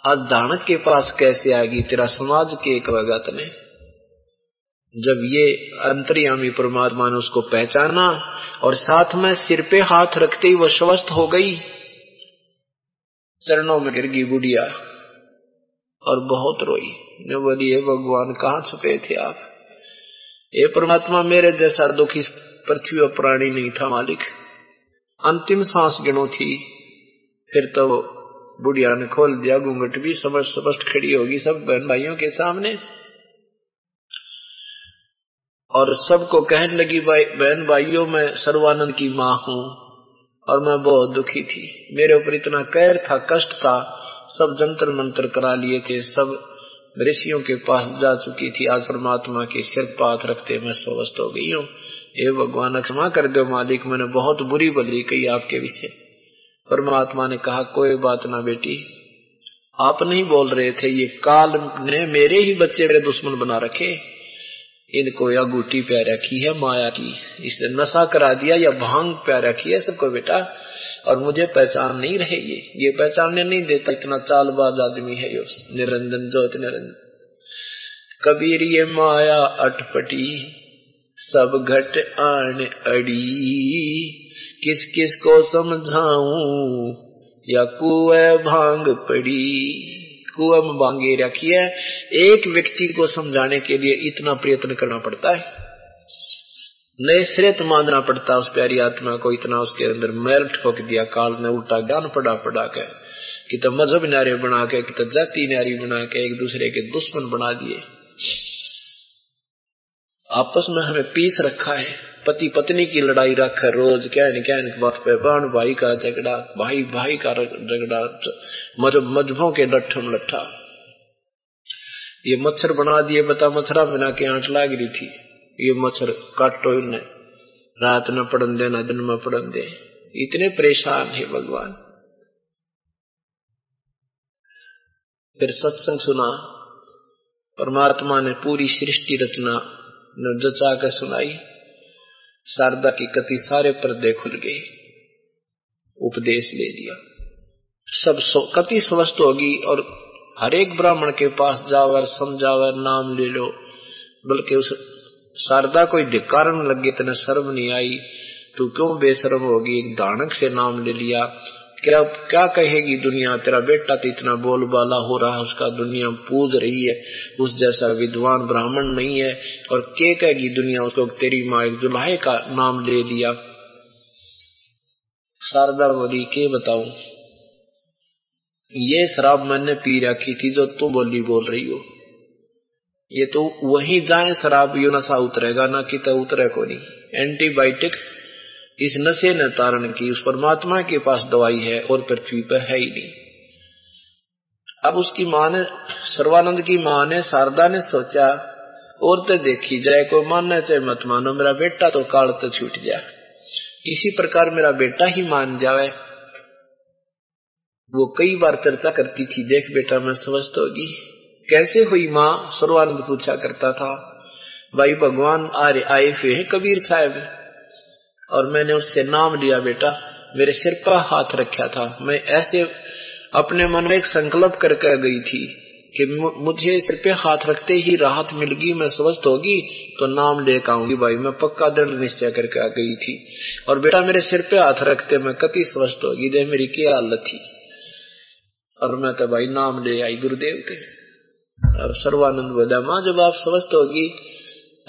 आज दानक के पास कैसे आएगी? तेरा समाज के एक भगत ने जब ये अंतर्यामी परमात्मा ने उसको पहचाना और साथ में सिर पे हाथ रखते ही वो स्वस्थ हो गई, चरणों में गिर गई बुढ़िया और बहुत रोई। ने बोली, हे भगवान, कहाँ छुपे थे आप? ये परमात्मा, मेरे जैसा दुखी पृथ्वी और प्राणी नहीं था मालिक। अंतिम सांस गिनो थी, फिर तो बुढ़िया ने खोल दिया, घूंघट भी समझ स्पष्ट खड़ी होगी सब बहन भाइयों के सामने। और सबको कहने लगी, भाई, बहन भाइयों, मैं सर्वानंद की माँ हूँ और मैं बहुत दुखी थी। मेरे ऊपर इतना कैर था, कष्ट था, सब जंतर मंत्र करा लिए थे, सब ऋषियों के पास जा चुकी थी आज परमात्मा के सिर पाथ रखते मैं स्वस्थ हो गई हूँ। ये भगवान, क्षमा कर दो मालिक, मैंने बहुत बुरी बली कही आपके विषय। परमात्मा ने कहा, कोई बात ना बेटी। आप नहीं बोल रहे थे, ये काल ने मेरे ही बच्चे मेरे दुश्मन बना रखे। इनको या गुटी प्या रखी है, माया की। इसने नशा करा दिया, या भाँग प्या रखी है सबको बेटा। और मुझे पहचान नहीं रहेगी। ये ये पहचानने नहीं देता, इतना चालबाज आदमी है निरंजन, ज्योत निरंजन। कबीर ये माया अटपटी, सब घट आन अड़ी। किस किस को समझाऊं? या कुए भाँग पड़ी? में भांगे रखी है। एक व्यक्ति को समझाने के लिए इतना प्रयत्न करना पड़ता है। नए सिरे तो मानना पड़ता उस प्यारी आत्मा को। इतना उसके अंदर मैल ठोक दिया, काल ने उल्टा ज्ञान पड़ा पड़ा के। कि तो मज़हब नारे बना के, कि तो जाति नारी बना के, एक दूसरे के दुश्मन बना दिए। आपस में हमें पीस रखा है। पति पत्नी की लड़ाई रख, रोज क्या न क्या बात पे बहन भाई का झगड़ा, भाई भाई का झगड़ा मजहबों के डठम लट्ठा। ये मच्छर बना दिए बता मच्छरा बिना के आंट लाग रही थी। ये मच्छर काटो इन्हें रात न पड़न दे, न दिन में पड़न दे। इतने परेशान है भगवान। फिर सत्संग सुना। परमात्मा ने पूरी सृष्टि रचना जचा कर सुनाई। शारदा की कति सारे पर्दे खुल गए उपदेश ले लिया। सब कति स्वस्थ होगी और हर एक ब्राह्मण के पास जावर समझावर नाम ले लो। बल्कि उस शारदा कोई धिकारण लगे तेना शर्म नहीं आई, तू क्यों बेसर्म होगी? दानक से नाम ले लिया। क्या क्या कहेगी दुनिया? तेरा बेटा तो इतना बोलबाला हो रहा है, उसका दुनिया पूज रही है। उस जैसा विद्वान ब्राह्मण नहीं है। और के कहेगी दुनिया? उसको तेरी माँ एक जुलाहे का नाम ले लिया शारदा बोली के बताऊ? ये शराब मैंने पी रखी थी जो तू बोली बोल रही हो। ये तो वही जाए, शराब यो नशा उतरेगा, ना कि तो उतरे को नहीं एंटीबायोटिक इस नशे ने तारण की उस परमात्मा के पास दवाई है और पृथ्वी पर है ही नहीं। अब उसकी माँ ने, सर्वानंद की माँ ने, शारदा ने सोचा और तो देखी जाए को मानना चाहे मत मानो, मेरा बेटा तो काल तो छूट जाए इसी प्रकार मेरा बेटा ही मान जावे। वो कई बार चर्चा करती थी, देख बेटा, मैं समझत होगी कैसे हुई माँ? सर्वानंद पूछा करता था, भाई भगवान आरे आए हुए कबीर साहब? और मैंने उससे नाम लिया, बेटा। मेरे सिर पर हाथ रखा था। मैं ऐसे अपने मन में एक संकल्प करके गई थी कि मुझे सिर पे हाथ रखते ही राहत मिल मैं स्वस्थ होगी तो नाम लेकर आऊँगी। भाई, मैं पक्का दृढ़ निश्चय करके आ गई थी। और बेटा, मेरे सिर पे हाथ रखते मैं कति स्वस्थ होगी। दे मेरी क्या हालत थी। और मैं तो भाई नाम ले आई, गुरुदेव के। और सर्वानंद बोला, माँ, जब आप स्वस्थ होगी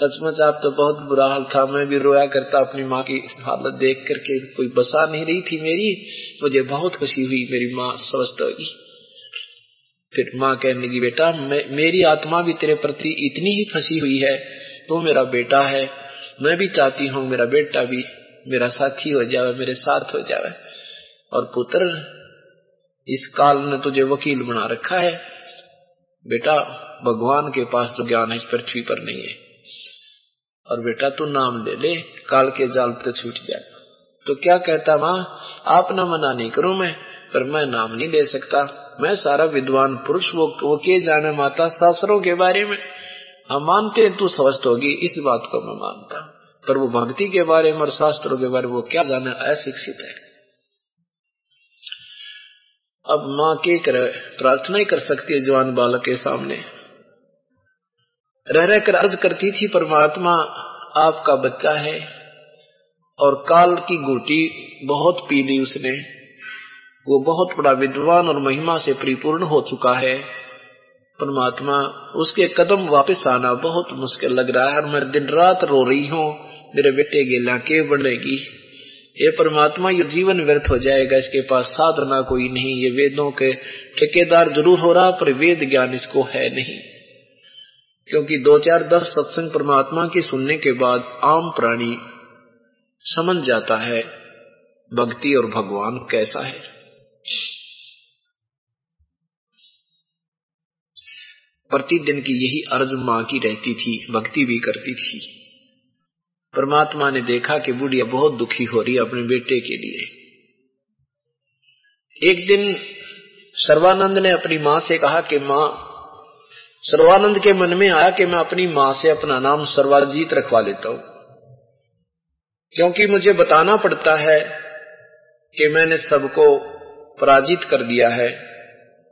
सचमुच आप तो बहुत बुरा हाल था। मैं भी रोया करता अपनी माँ की हालत देख करके। कोई बसा नहीं रही थी मेरी। मुझे बहुत खुशी हुई। मेरी माँ स्वस्थ होगी फिर माँ कहने लगी, बेटा मेरी आत्मा भी तेरे प्रति इतनी ही फंसी हुई है। तो मेरा बेटा है। मैं भी चाहती हूँ मेरा बेटा भी मेरा साथी हो जावे, मेरे साथ हो जावे। और पुत्र, इस काल ने तुझे वकील बना रखा है। बेटा, भगवान के पास तो ज्ञान है इस पृथ्वी पर नहीं है। और बेटा तू नाम ले ले, काल के जाल पे छूट जाए। तो क्या कहता माँ, आप ना मना नहीं करूँ मैं, पर मैं नाम नहीं ले सकता। मैं सारा विद्वान पुरुष, वो वो के जाने माता शास्त्रों के बारे में। हम मानते हैं तू स्वस्थ होगी, इस बात को मैं मानता। पर वो भक्ति के बारे में और शास्त्रों के बारे में वो क्या जाने, अशिक्षित है। अब माँ के कर, प्रार्थना ही कर सकती है जवान बालक के सामने। रह रह कर अर्ज़ करती थी, परमात्मा आपका बच्चा है और काल की गोटी बहुत पी ली उसने। वो बहुत बड़ा विद्वान और महिमा से परिपूर्ण हो चुका है। परमात्मा उसके कदम वापस आना बहुत मुश्किल लग रहा है और मैं दिन रात रो रही हूँ, मेरे बेटे के बढ़ेगी। ये परमात्मा ये जीवन व्यर्थ हो जाएगा, इसके पास साधना कोई नहीं, ये वेदों के ठेकेदार ज़रूर हो रहा पर वेद ज्ञान इसको है नहीं। क्योंकि दो चार दस सत्संग परमात्मा की सुनने के बाद आम प्राणी समझ जाता है भक्ति और भगवान कैसा है। प्रतिदिन की यही अर्ज़ माँ की रहती थी, भक्ति भी करती थी। परमात्मा ने देखा कि बुढ़िया बहुत दुखी हो रही है अपने बेटे के लिए। एक दिन सर्वानंद ने अपनी माँ से कहा कि माँ सर्वानंद के मन में आया कि मैं अपनी माँ से अपना नाम सर्वाजीत रखवा लेता हूँ। क्योंकि मुझे बताना पड़ता है कि मैंने सबको पराजित कर दिया है,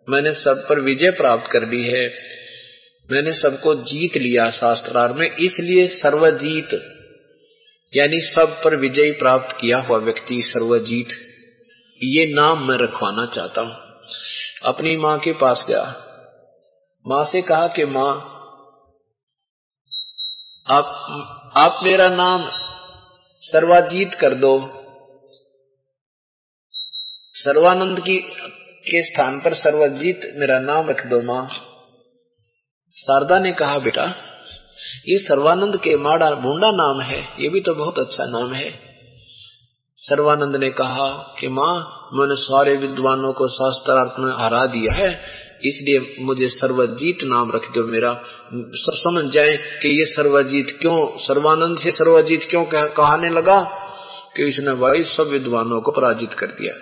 मैंने सब पर विजय प्राप्त कर ली है, मैंने सबको जीत लिया शास्त्रार में, इसलिए सर्वजीत, यानी सब पर विजय प्राप्त किया हुआ व्यक्ति सर्वजीत, ये नाम मैं रखवाना चाहता हूँ। अपनी माँ के पास गया। माँ से कहा कि माँ, आप आप मेरा नाम सर्वाजीत कर दो। सर्वानंद की, के स्थान पर सर्वजीत मेरा नाम रख दो माँ। शारदा ने कहा, बेटा, ये सर्वानंद के माड़ा, मुंडा नाम है, ये भी तो बहुत अच्छा नाम है। सर्वानंद ने कहा कि माँ, मैंने सारे विद्वानों को शास्त्रार्थ में हरा दिया है इसलिए मुझे सर्वजीत नाम रख दो मेरा। समझ जाए कि ये सर्वजीत क्यों सर्वानंद से सर्वजीत क्यों कह, कहने लगा कि इसने भाई सब विद्वानों को पराजित कर दिया।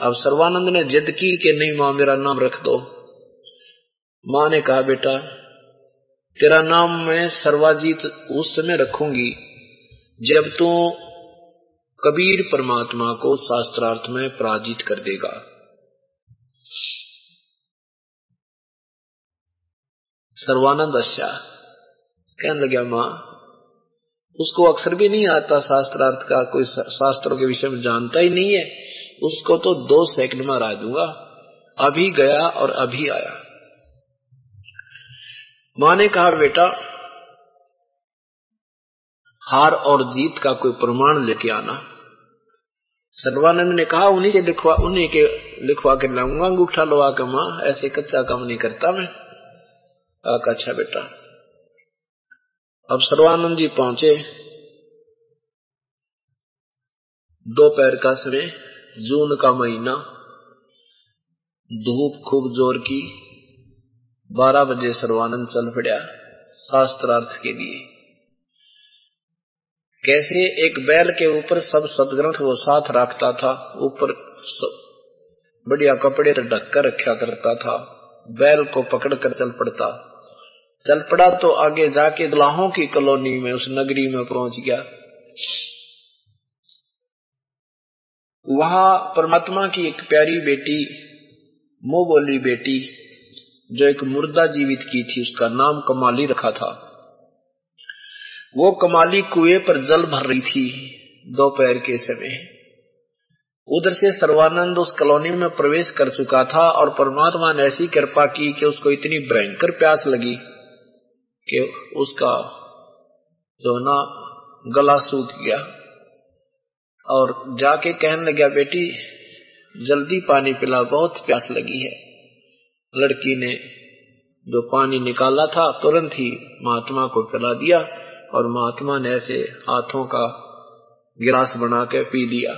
अब सर्वानंद ने जिद की कि नहीं माँ मेरा नाम रख दो। माँ ने कहा बेटा तेरा नाम मैं सर्वाजीत उस समय रखूँगी जब तू कबीर परमात्मा को शास्त्रार्थ में पराजित कर देगा। सर्वानंद अच्छा कहने लगा माँ, उसको अक्सर भी नहीं आता शास्त्रार्थ का, कोई शास्त्रों के विषय में जानता ही नहीं है। उसको तो दो सेकंड में हरा दूँगा। अभी गया और अभी आया। माँ ने कहा, बेटा, हार और जीत का कोई प्रमाण लेके आना। सर्वानंद ने कहा, उन्हीं से लिखवा, उन्हीं के लिखवा के लाऊँगा, अंगूठा लवा के माँ, ऐसे कच्चा काम नहीं करता मैं। आका अच्छा बेटा। अब सर्वानंद जी पहुँचे। दोपहर का समय, जून का महीना। धूप खूब ज़ोर की। बारह बजे सर्वानंद चल पड़ा शास्त्रार्थ के लिए। कैसे एक बैल के ऊपर सब सदग्रंथ वो साथ रखता था, ऊपर बढ़िया कपड़े तो ढक कर रखा करता था, बैल को पकड़ कर चल पड़ता। चल पड़ा तो आगे जाके दुलाहों की कॉलोनी में, उस नगरी में पहुँच गया। वहाँ परमात्मा की एक प्यारी बेटी मोह बोली बेटी, जो एक मुर्दा जीवित की थी, उसका नाम कमाली रखा था। वो कमाली कुएँ पर जल भर रही थी दोपहर के समय। उधर से सर्वानंद उस कॉलोनी में प्रवेश कर चुका था और परमात्मा ने ऐसी कृपा की कि उसको इतनी भयंकर प्यास लगी कि उसका जो ना गला सूख गया और जाके कहने लगा बेटी, जल्दी पानी पिला, बहुत प्यास लगी है। लड़की ने जो पानी निकाला था, तुरंत ही महात्मा को पिला दिया। और महात्मा ने ऐसे हाथों का गिलास बना के पी लिया।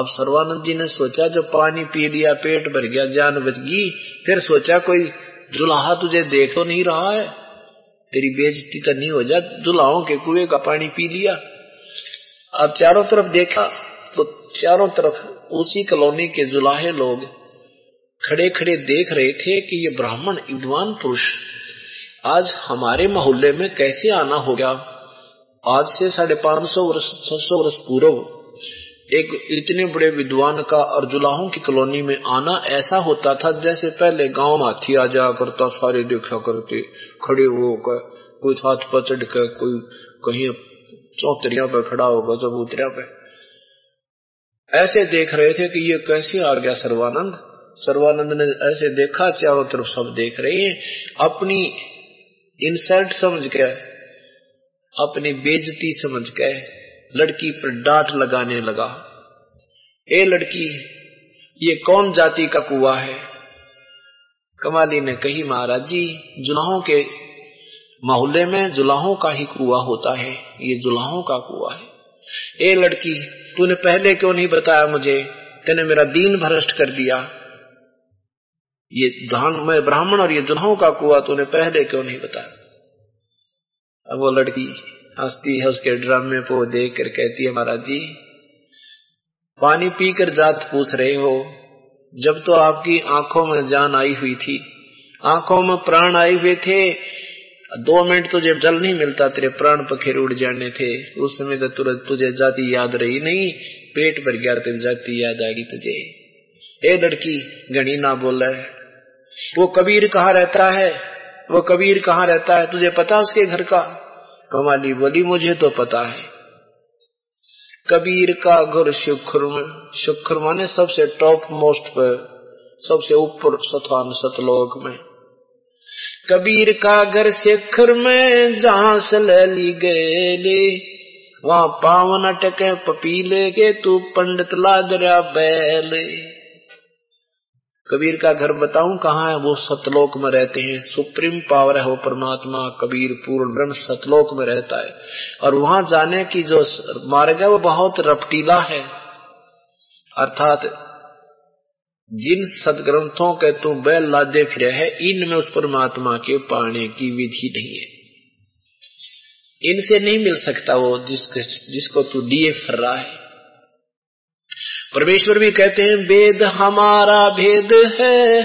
अब सर्वानंद जी ने सोचा, जब पानी पी लिया, पेट भर गया, जान बच गई, फिर सोचा, कोई जुलाहा तुझे देख तो नहीं रहा है। तेरी बेजती तो नहीं हो जा जुलाहों के कुएँ का पानी पी लिया। अब चारों तरफ़ देखा तो चारों तरफ़ उसी कॉलोनी के जुलाहे लोग खड़े खड़े देख रहे थे कि ये ब्राह्मण, विद्वान पुरुष आज हमारे मोहल्ले में कैसे आना हो गया आज से साढ़े पाँच सौ वर्ष, छह सौ वर्ष पूर्व, एक इतने बड़े विद्वान का और जुलाहों की कॉलोनी में आना ऐसा होता था जैसे पहले गाँव में हाथी आ जाया करता सारे देखा करते, खड़े होकर, कोई हाथ पर चढ़ कर कोई कहीं चौतरिया पे खड़ा होगा, चबूतरिया पे। ऐसे देख रहे थे कि ये कैसे आ गया सर्वानंद। सर्वानंद ने ऐसे देखा, चारों तरफ़ सब देख रहे हैं। अपनी इंसल्ट समझ के, अपनी बेजती समझ के लड़की पर डांट लगाने लगा। ए लड़की, ये कौन जाति का कुआ है? कमाली ने कही, महाराज जी, जुलाहों के मोहल्ले में जुलाहों का ही कुआ होता है, ये जुलाहों का कुआ है। ए लड़की, तूने पहले क्यों नहीं बताया मुझे? तेने मेरा दीन भ्रष्ट कर दिया। ये धान में ब्राह्मण और ये दुल्हों का कुआ तूने पहले क्यों नहीं बताया? अब वो लड़की हंसती है, उसके ड्रामे को देख कर कहती है, महाराज जी, पानी पीकर जात पूछ रहे हो। जब तो आपकी आँखों में जान आई हुई थी, आँखों में प्राण आए हुए थे, दो मिनट तुझे जल नहीं मिलता, तेरे प्राण पखेर उड़ जाने थे। उस समय तो तुरंत तुझे जाति याद रही नहीं, पेट भर गया तेरी जाति याद आ गई तुझे। ए लड़की गणी ना बोला है वो कबीर कहाँ रहता है? वो कबीर कहाँ रहता है? तुझे पता उसके घर का? कमाली, बोली, मुझे तो पता है। कबीर का घर शुक्र शुक्र माने सबसे टॉप मोस्ट पर सबसे ऊपर स्थान सतलोक में। कबीर का घर शेखर में जहाँ से ले ली गए वहाँ पावन अटके, पपीले के तू पंडित लादरा बैले। कबीर का घर बताऊँ कहाँ है? वो सतलोक में रहते हैं। सुप्रीम पावर है वो परमात्मा, कबीर, पूर्ण ब्रह्म सतलोक में रहता है। और वहाँ जाने की जो मार्ग है, वो बहुत रपटीला है। अर्थात, जिन सदग्रंथों के तू बैल लादे फिरे है, इनमें उस परमात्मा के पाने की विधि नहीं है। इनसे नहीं मिल सकता वो जिसको जिसको तू दिए फिर रहा है। परमेश्वर भी कहते हैं वेद हमारा भेद है,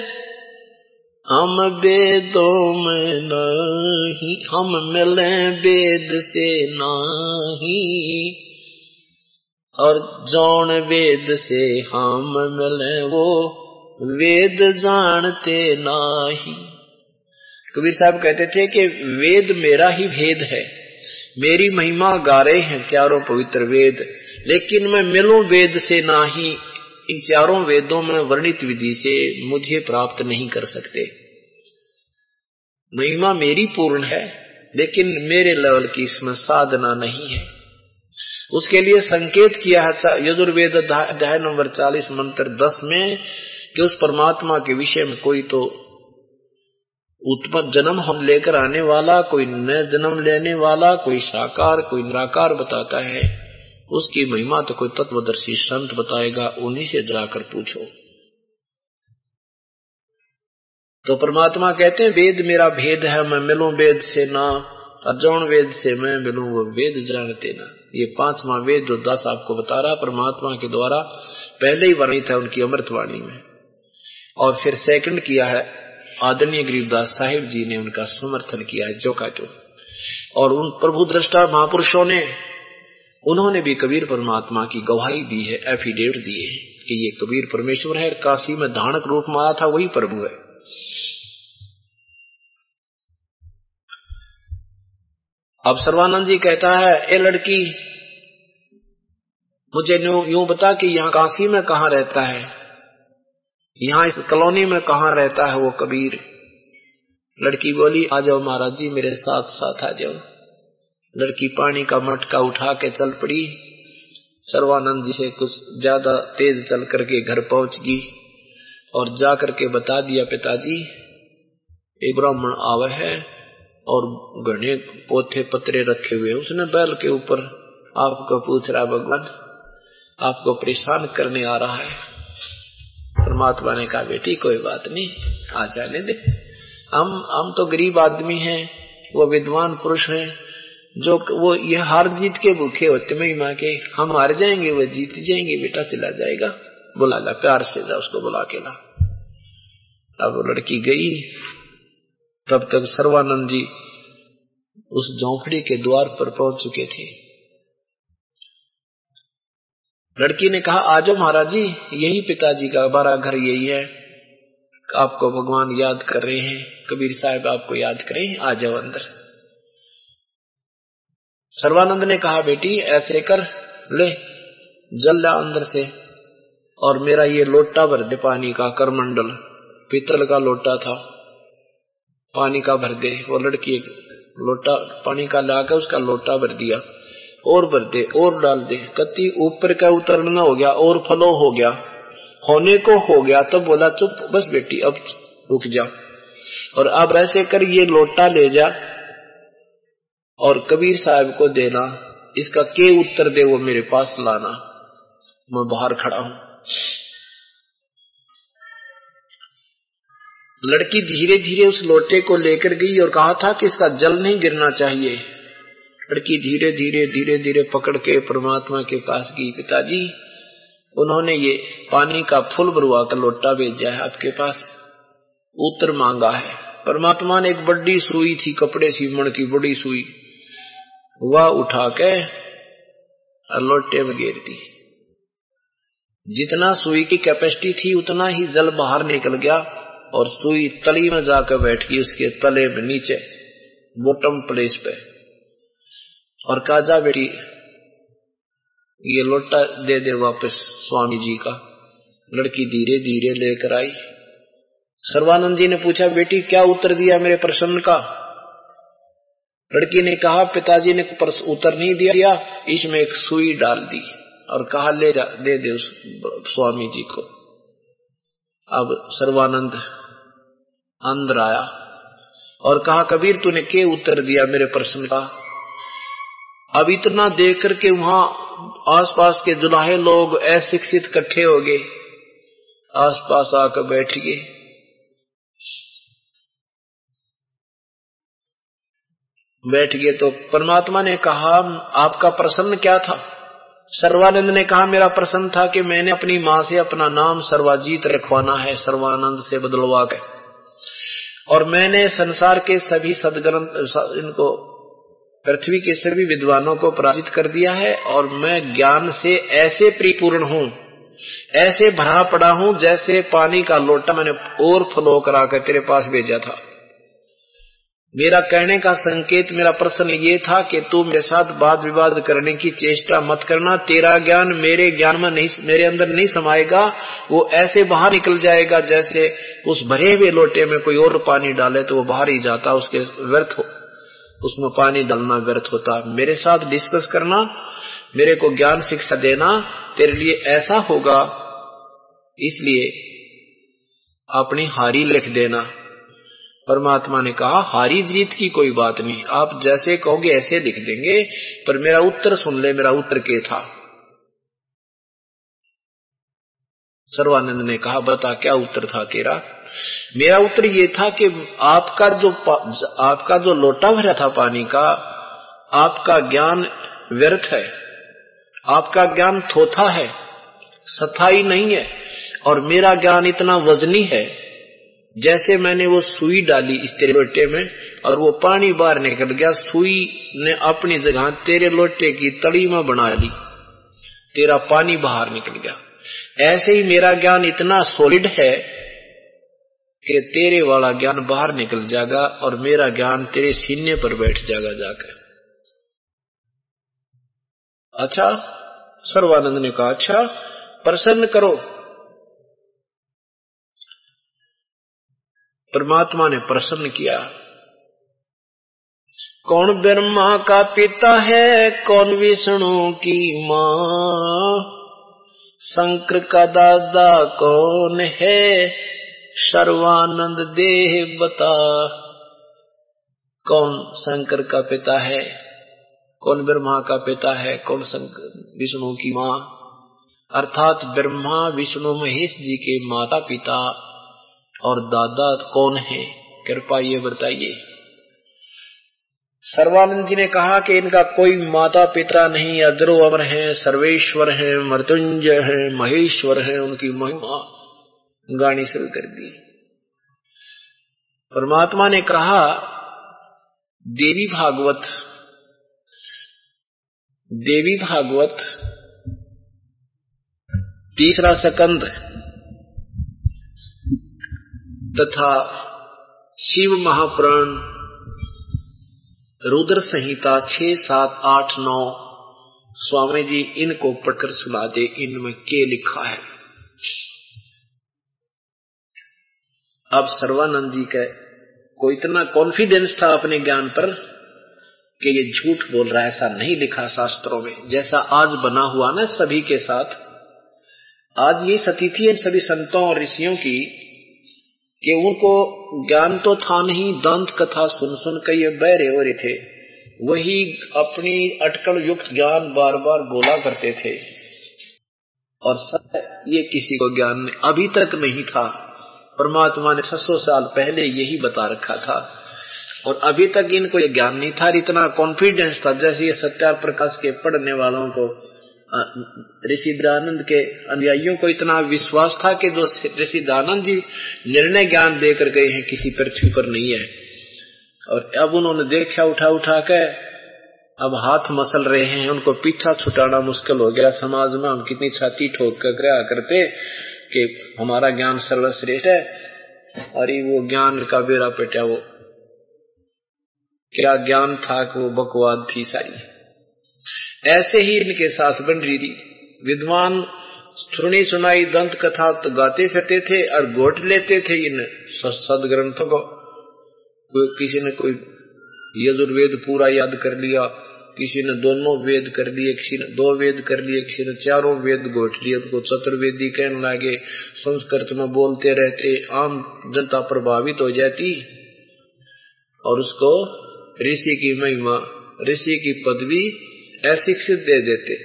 हम वेदों में नहीं, हम मिले वेद से नहीं, और जौन वेद से हम मिले, वो वेद जानते नाही। कबीर साहब कहते थे कि वेद मेरा ही भेद है, मेरी महिमा गा रहे हैं चारों पवित्र वेद। लेकिन मैं मिलूं वेद से ना ही, इन चारों वेदों में वर्णित विधि से मुझे प्राप्त नहीं कर सकते। महिमा मेरी पूर्ण है, लेकिन मेरे लेवल की इसमें साधना नहीं है। उसके लिए संकेत किया है यजुर्वेद अध्याय नंबर चालीस, मंत्र दस में कि उस परमात्मा के विषय में कोई तो उत्पन्न जन्म हम लेकर आने वाला, कोई न जन्म लेने वाला, कोई साकार, कोई निराकार बताता है। उसकी महिमा तो कोई तत्वदर्शी संत बताएगा, उन्हीं से जाकर पूछो। तो परमात्मा कहते हैं, वेद मेरा भेद है, मैं मिलूं वेद से ना अर्जुन वेद से मैं मिलूं, वो वेद जानते ना। ये पांचवा वेद जो दस आपको बता रहा, परमात्मा के द्वारा पहले ही वर्णित है उनकी अमृतवाणी में। और फिर सेकंड किया है, आदरणीय गरीबदास साहिब जी ने उनका समर्थन किया है जो का। जो और उन प्रभु दृष्टा महापुरुषों ने उन्होंने भी कबीर परमात्मा की गवाही दी है एफिडेविट दिए है कि ये कबीर परमेश्वर है, काशी में धानक रूप में आया था, वही प्रभु है। अब सर्वानंद जी कहता है, ए लड़की, मुझे यूँ बता कि यहाँ काशी में कहा रहता है? यहाँ इस कॉलोनी में कहा रहता है वो कबीर? लड़की बोली, आ जाओ महाराज जी, मेरे साथ साथ आ जाओ। लड़की पानी का मटका उठा के चल पड़ी। सर्वानंद जी से कुछ ज़्यादा तेज चल करके घर पहुँच गई और जा करके बता दिया, पिताजी एक ब्राह्मण आवे है और घने पोथे पत्रे रखे हुए उसने बैल के ऊपर आपको पूछ रहा भगवान, आपको परेशान करने आ रहा है? परमात्मा ने कहा, बेटी, कोई बात नहीं, आ जाने दे। हम हम तो गरीब आदमी हैं, वो विद्वान पुरुष हैं जो वो ये हार जीत के भूखे होते महिमा के, हम हार जाएँगे, वो जीत जाएँगे, बेटा चला जाएगा। बुला, ला, प्यार से जा उसको बुला के ला। अब लड़की गई। तब तक सर्वानंद जी उस झोंपड़ी के द्वार पर पहुँच चुके थे। लड़की ने कहा आजो महाराज जी, यही पिताजी का हमारा घर यही है। आपको भगवान याद कर रहे हैं, कबीर साहब आपको याद करें, आ जाओ अंदर। सर्वानंद ने कहा, बेटी, ऐसे कर, ले, जल ला अंदर से। और मेरा ये लोटा भर दे पानी का, करमंडल। पीतल का लोटा था, पानी का भर दे। वो लड़की लोटा, पानी का लाकर उसका लोटा भर दिया। और भर दे, और डाल दे। कति ऊपर का उतरना हो गया, और फलो हो गया। होने को हो गया तो बोला, चुप, बस बेटी, अब रुक जा। और अब ऐसे कर, ये लोटा ले जा। और कबीर साहब को देना, इसका के उत्तर दे वो मेरे पास लाना। मैं बाहर खड़ा हूँ। लड़की धीरे धीरे उस लोटे को लेकर गई और कहा था कि इसका जल नहीं गिरना चाहिए। लड़की धीरे धीरे धीरे धीरे पकड़ के परमात्मा के पास गई, पिताजी। उन्होंने ये पानी का फुल भरवा का लोटा भेजा है आपके पास। उत्तर मांगा है। परमात्मा ने एक बड़ी सुई थी, कपड़े सीमण की, बड़ी सुई। वह उठा के लोटे में गिर दी। जितना सुई की कैपेसिटी थी, उतना ही जल बाहर निकल गया और सुई तली में जाकर बैठ गई उसके तले में, नीचे बॉटम प्लेस पे। और काजा बेटी, ये लोटा दे दे वापस स्वामी जी का। लड़की धीरे धीरे लेकर आई। सर्वानंद जी ने पूछा, बेटी, क्या उत्तर दिया मेरे प्रश्न का? लड़की ने कहा, पिताजी ने उत्तर नहीं दिया इसमें एक सुई डाल दी और कहा, ले जा, दे दे उस स्वामी जी को। अब सर्वानंद अंदर आया और कहा, कबीर, तूने के उत्तर दिया मेरे प्रश्न का अब इतना देख करके वहाँ आसपास के जुलाहे लोग अशिक्षित इकट्ठे हो गए। आसपास आकर बैठ गए। बैठ गए तो परमात्मा ने कहा, आपका प्रसन्न क्या था? सर्वानंद ने कहा, मेरा प्रसन्न था कि मैंने अपनी माँ से अपना नाम सर्वाजीत रखवाना है, सर्वानंद से बदलवा के। और मैंने संसार के सभी सदग्रंथ इनको, पृथ्वी के सभी विद्वानों को पराजित कर दिया है और मैं ज्ञान से ऐसे परिपूर्ण हूँ, ऐसे भरा पड़ा हूँ जैसे पानी का लोटा मैंने और फ्लो करा कर तेरे पास भेजा था। मेरा कहने का संकेत, मेरा प्रश्न ये था कि तू मेरे साथ वाद विवाद करने की चेष्टा मत करना। तेरा ज्ञान मेरे ज्ञान में नहीं, मेरे अंदर नहीं समाएगा। वो ऐसे बाहर निकल जाएगा जैसे उस भरे हुए लोटे में कोई और पानी डाले तो वो बाहर ही जाता, उसके व्यर्थ हो। उसमें पानी डालना व्यर्थ होता। मेरे साथ डिस्कस करना, मेरे को ज्ञान शिक्षा देना, तेरे लिए ऐसा होगा, इसलिए अपनी हारी लिख देना। परमात्मा ने कहा, हारी जीत की कोई बात नहीं। आप जैसे कहोगे ऐसे लिख देंगे, पर मेरा उत्तर सुन ले, मेरा उत्तर के था? सर्वानंद ने कहा, बता, क्या उत्तर था तेरा? मेरा उत्तर ये था कि आपका जो आपका जो लोटा भरा था पानी का, आपका ज्ञान व्यर्थ है। आपका ज्ञान थोथा है, सथाई नहीं है, और मेरा ज्ञान इतना वजनी है। जैसे मैंने वो सुई डाली इस तेरे लोटे में, और वो पानी बाहर निकल गया, सुई ने अपनी जगह तेरे लोटे की तड़ी में बना ली। तेरा पानी बाहर निकल गया। ऐसे ही मेरा ज्ञान इतना सॉलिड है कि तेरे वाला ज्ञान बाहर निकल जाएगा, और मेरा ज्ञान तेरे सीने पर बैठ जाएगा जाकर। अच्छा सर्वानंद ने कहा अच्छा प्रसन्न करो। परमात्मा ने प्रसन्न किया। कौन ब्रह्मा का पिता है, कौन विष्णु की माँ? शंकर का दादा कौन है, सर्वानंद देह बता। कौन शंकर का पिता है, कौन ब्रह्मा का पिता है, कौन शंकर, विष्णु की माँ? अर्थात ब्रह्मा, विष्णु, महेश जी के माता पिता और दादा कौन है? कृपा ये बताइए। सर्वानंद जी ने कहा कि इनका कोई माता पिता नहीं, अद्रो अमर है, सर्वेश्वर है, मृत्युंजय है, महेश्वर है, उनकी महिमा गानी शुरू कर दी। परमात्मा ने कहा, देवी भागवत देवी भागवत, तीसरा सकंद। तथा शिव महापुराण रुद्र संहिता छ सात, आठ, नौ, स्वामी जी इनको पढ़कर सुना दे, इनमें के लिखा है। अब सर्वानंद जी का को इतना कॉन्फिडेंस था अपने ज्ञान पर कि ये झूठ बोल रहा है, ऐसा नहीं लिखा शास्त्रों में। जैसा आज बना हुआ ना सभी के साथ, आज ये स्थिति है सभी संतों और ऋषियों की कि उनको ज्ञान तो था नहीं, दंत कथा सुन सुन कर ये बहरे हो रहे थे। वही अपनी अटकल युक्त ज्ञान बार बार बोला करते थे। और सब ये किसी को ज्ञान में अभी तक नहीं था। परमात्मा ने छह साल पहले यही बता रखा था। और अभी तक इनको ये ज्ञान नहीं था इतना कॉन्फिडेंस था जैसे ये सत्या प्रकाश के पढ़ने वालों को ऋषि दयानंद के अनुयायियों को इतना विश्वास था कि जो ऋषि दयानंद जी निर्णय ज्ञान देकर गए हैं, किसी पृथ्वी पर नहीं है। और अब उन्होंने देखा, उठा उठा के अब हाथ मसल रहे हैं, उनको पीछा छुटाना मुश्किल हो गया। समाज में हम कितनी छाती ठोक कर रहा करते कि हमारा ज्ञान सर्वश्रेष्ठ है। अरे वो ज्ञान का बेरा पेटा वो, क्या ज्ञान था कि वो बकवाद थी सारी। ऐसे ही इनके सास बन थी विद्वान सुनी सुनाई दंत कथा तो गाते फिरते थे और गोट लेते थे इन सदग्रंथों को। कोई किसी ने कोई यजुर्वेद पूरा याद कर लिया, किसी ने दोनों वेद कर लिए, किसी ने दो वेद कर लिए, किसी ने चारों वेद गोट लिए, उनको चतुर्वेदी कहने लगे, संस्कृत में बोलते रहते, आम जनता प्रभावित हो जाती। और उसको ऋषि की महिमा, ऋषि की पदवी अशिक्षित दे देते।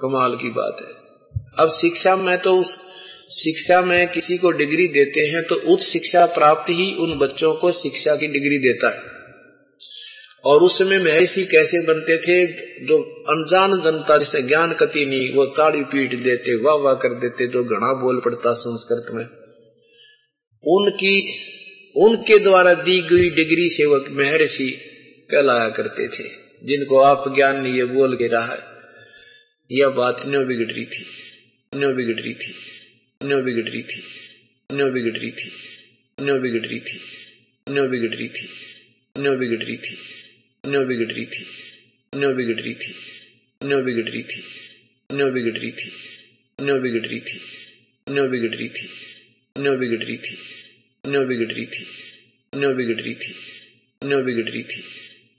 कमाल की बात है। अब शिक्षा में तो उस शिक्षा में किसी को डिग्री देते हैं तो उच्च शिक्षा प्राप्त ही उन बच्चों को शिक्षा की डिग्री देता है। और उस समय महर्षि कैसे बनते थे? जो अनजान जनता, जिसने ज्ञान कति नहीं, वो ताड़ी पीट देते, वाह वाह कर देते, जो घना बोल पड़ता संस्कृत में। उनकी, उनके द्वारा दी गई डिग्री से वो महर्षि कहलाया करते थे। जिनको आप ज्ञान ये बोल के रहा है यह बात न्यो बिगड़ रही थी न्यो बिगड़ रही थी न्यो बिगड़ रही थी न्यो बिगड़ रही थी न्यो बिगड़ रही थी न्यो बिगड़ रही थी न्यो बिगड़ रही थी न्यो बिगड़ रही थी न्यो बिगड़ रही थी न्यो बिगड़ रही थी न्यो बिगड़ रही थी न्यो बिगड़ रही थी न्यो बिगड़ रही थी न्यो बिगड़ रही थी न्यो बिगड़ रही थी न्यो बिगड़ रही थी न्यो बिगड़ रही थी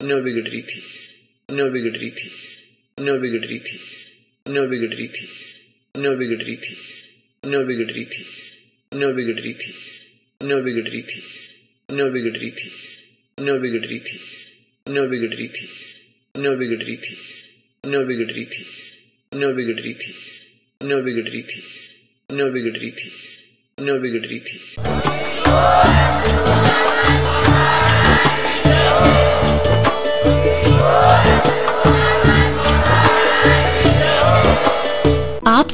न्यो बिगड़ रही थी न्यो बिगड़ रही थी न्यो बिगड़ रही थी न्यो बिगड़ रही थी न्यो बिगड़ रही थी न्यो बिगड़ रही थी न्यो बिगड़ रही थी न्यो बिगड़ रही थी न्यो बिगड़ रही थी न्यो बिगड़ रही थी न्यो बिगड़ रही थी न्यो बिगड़ रही थी न्यो बिगड़ रही थी न्यो बिगड़ रही थी न्यो बिगड़ रही थी न्यो बिगड़ रही थी न्यो बिगड़ रही थी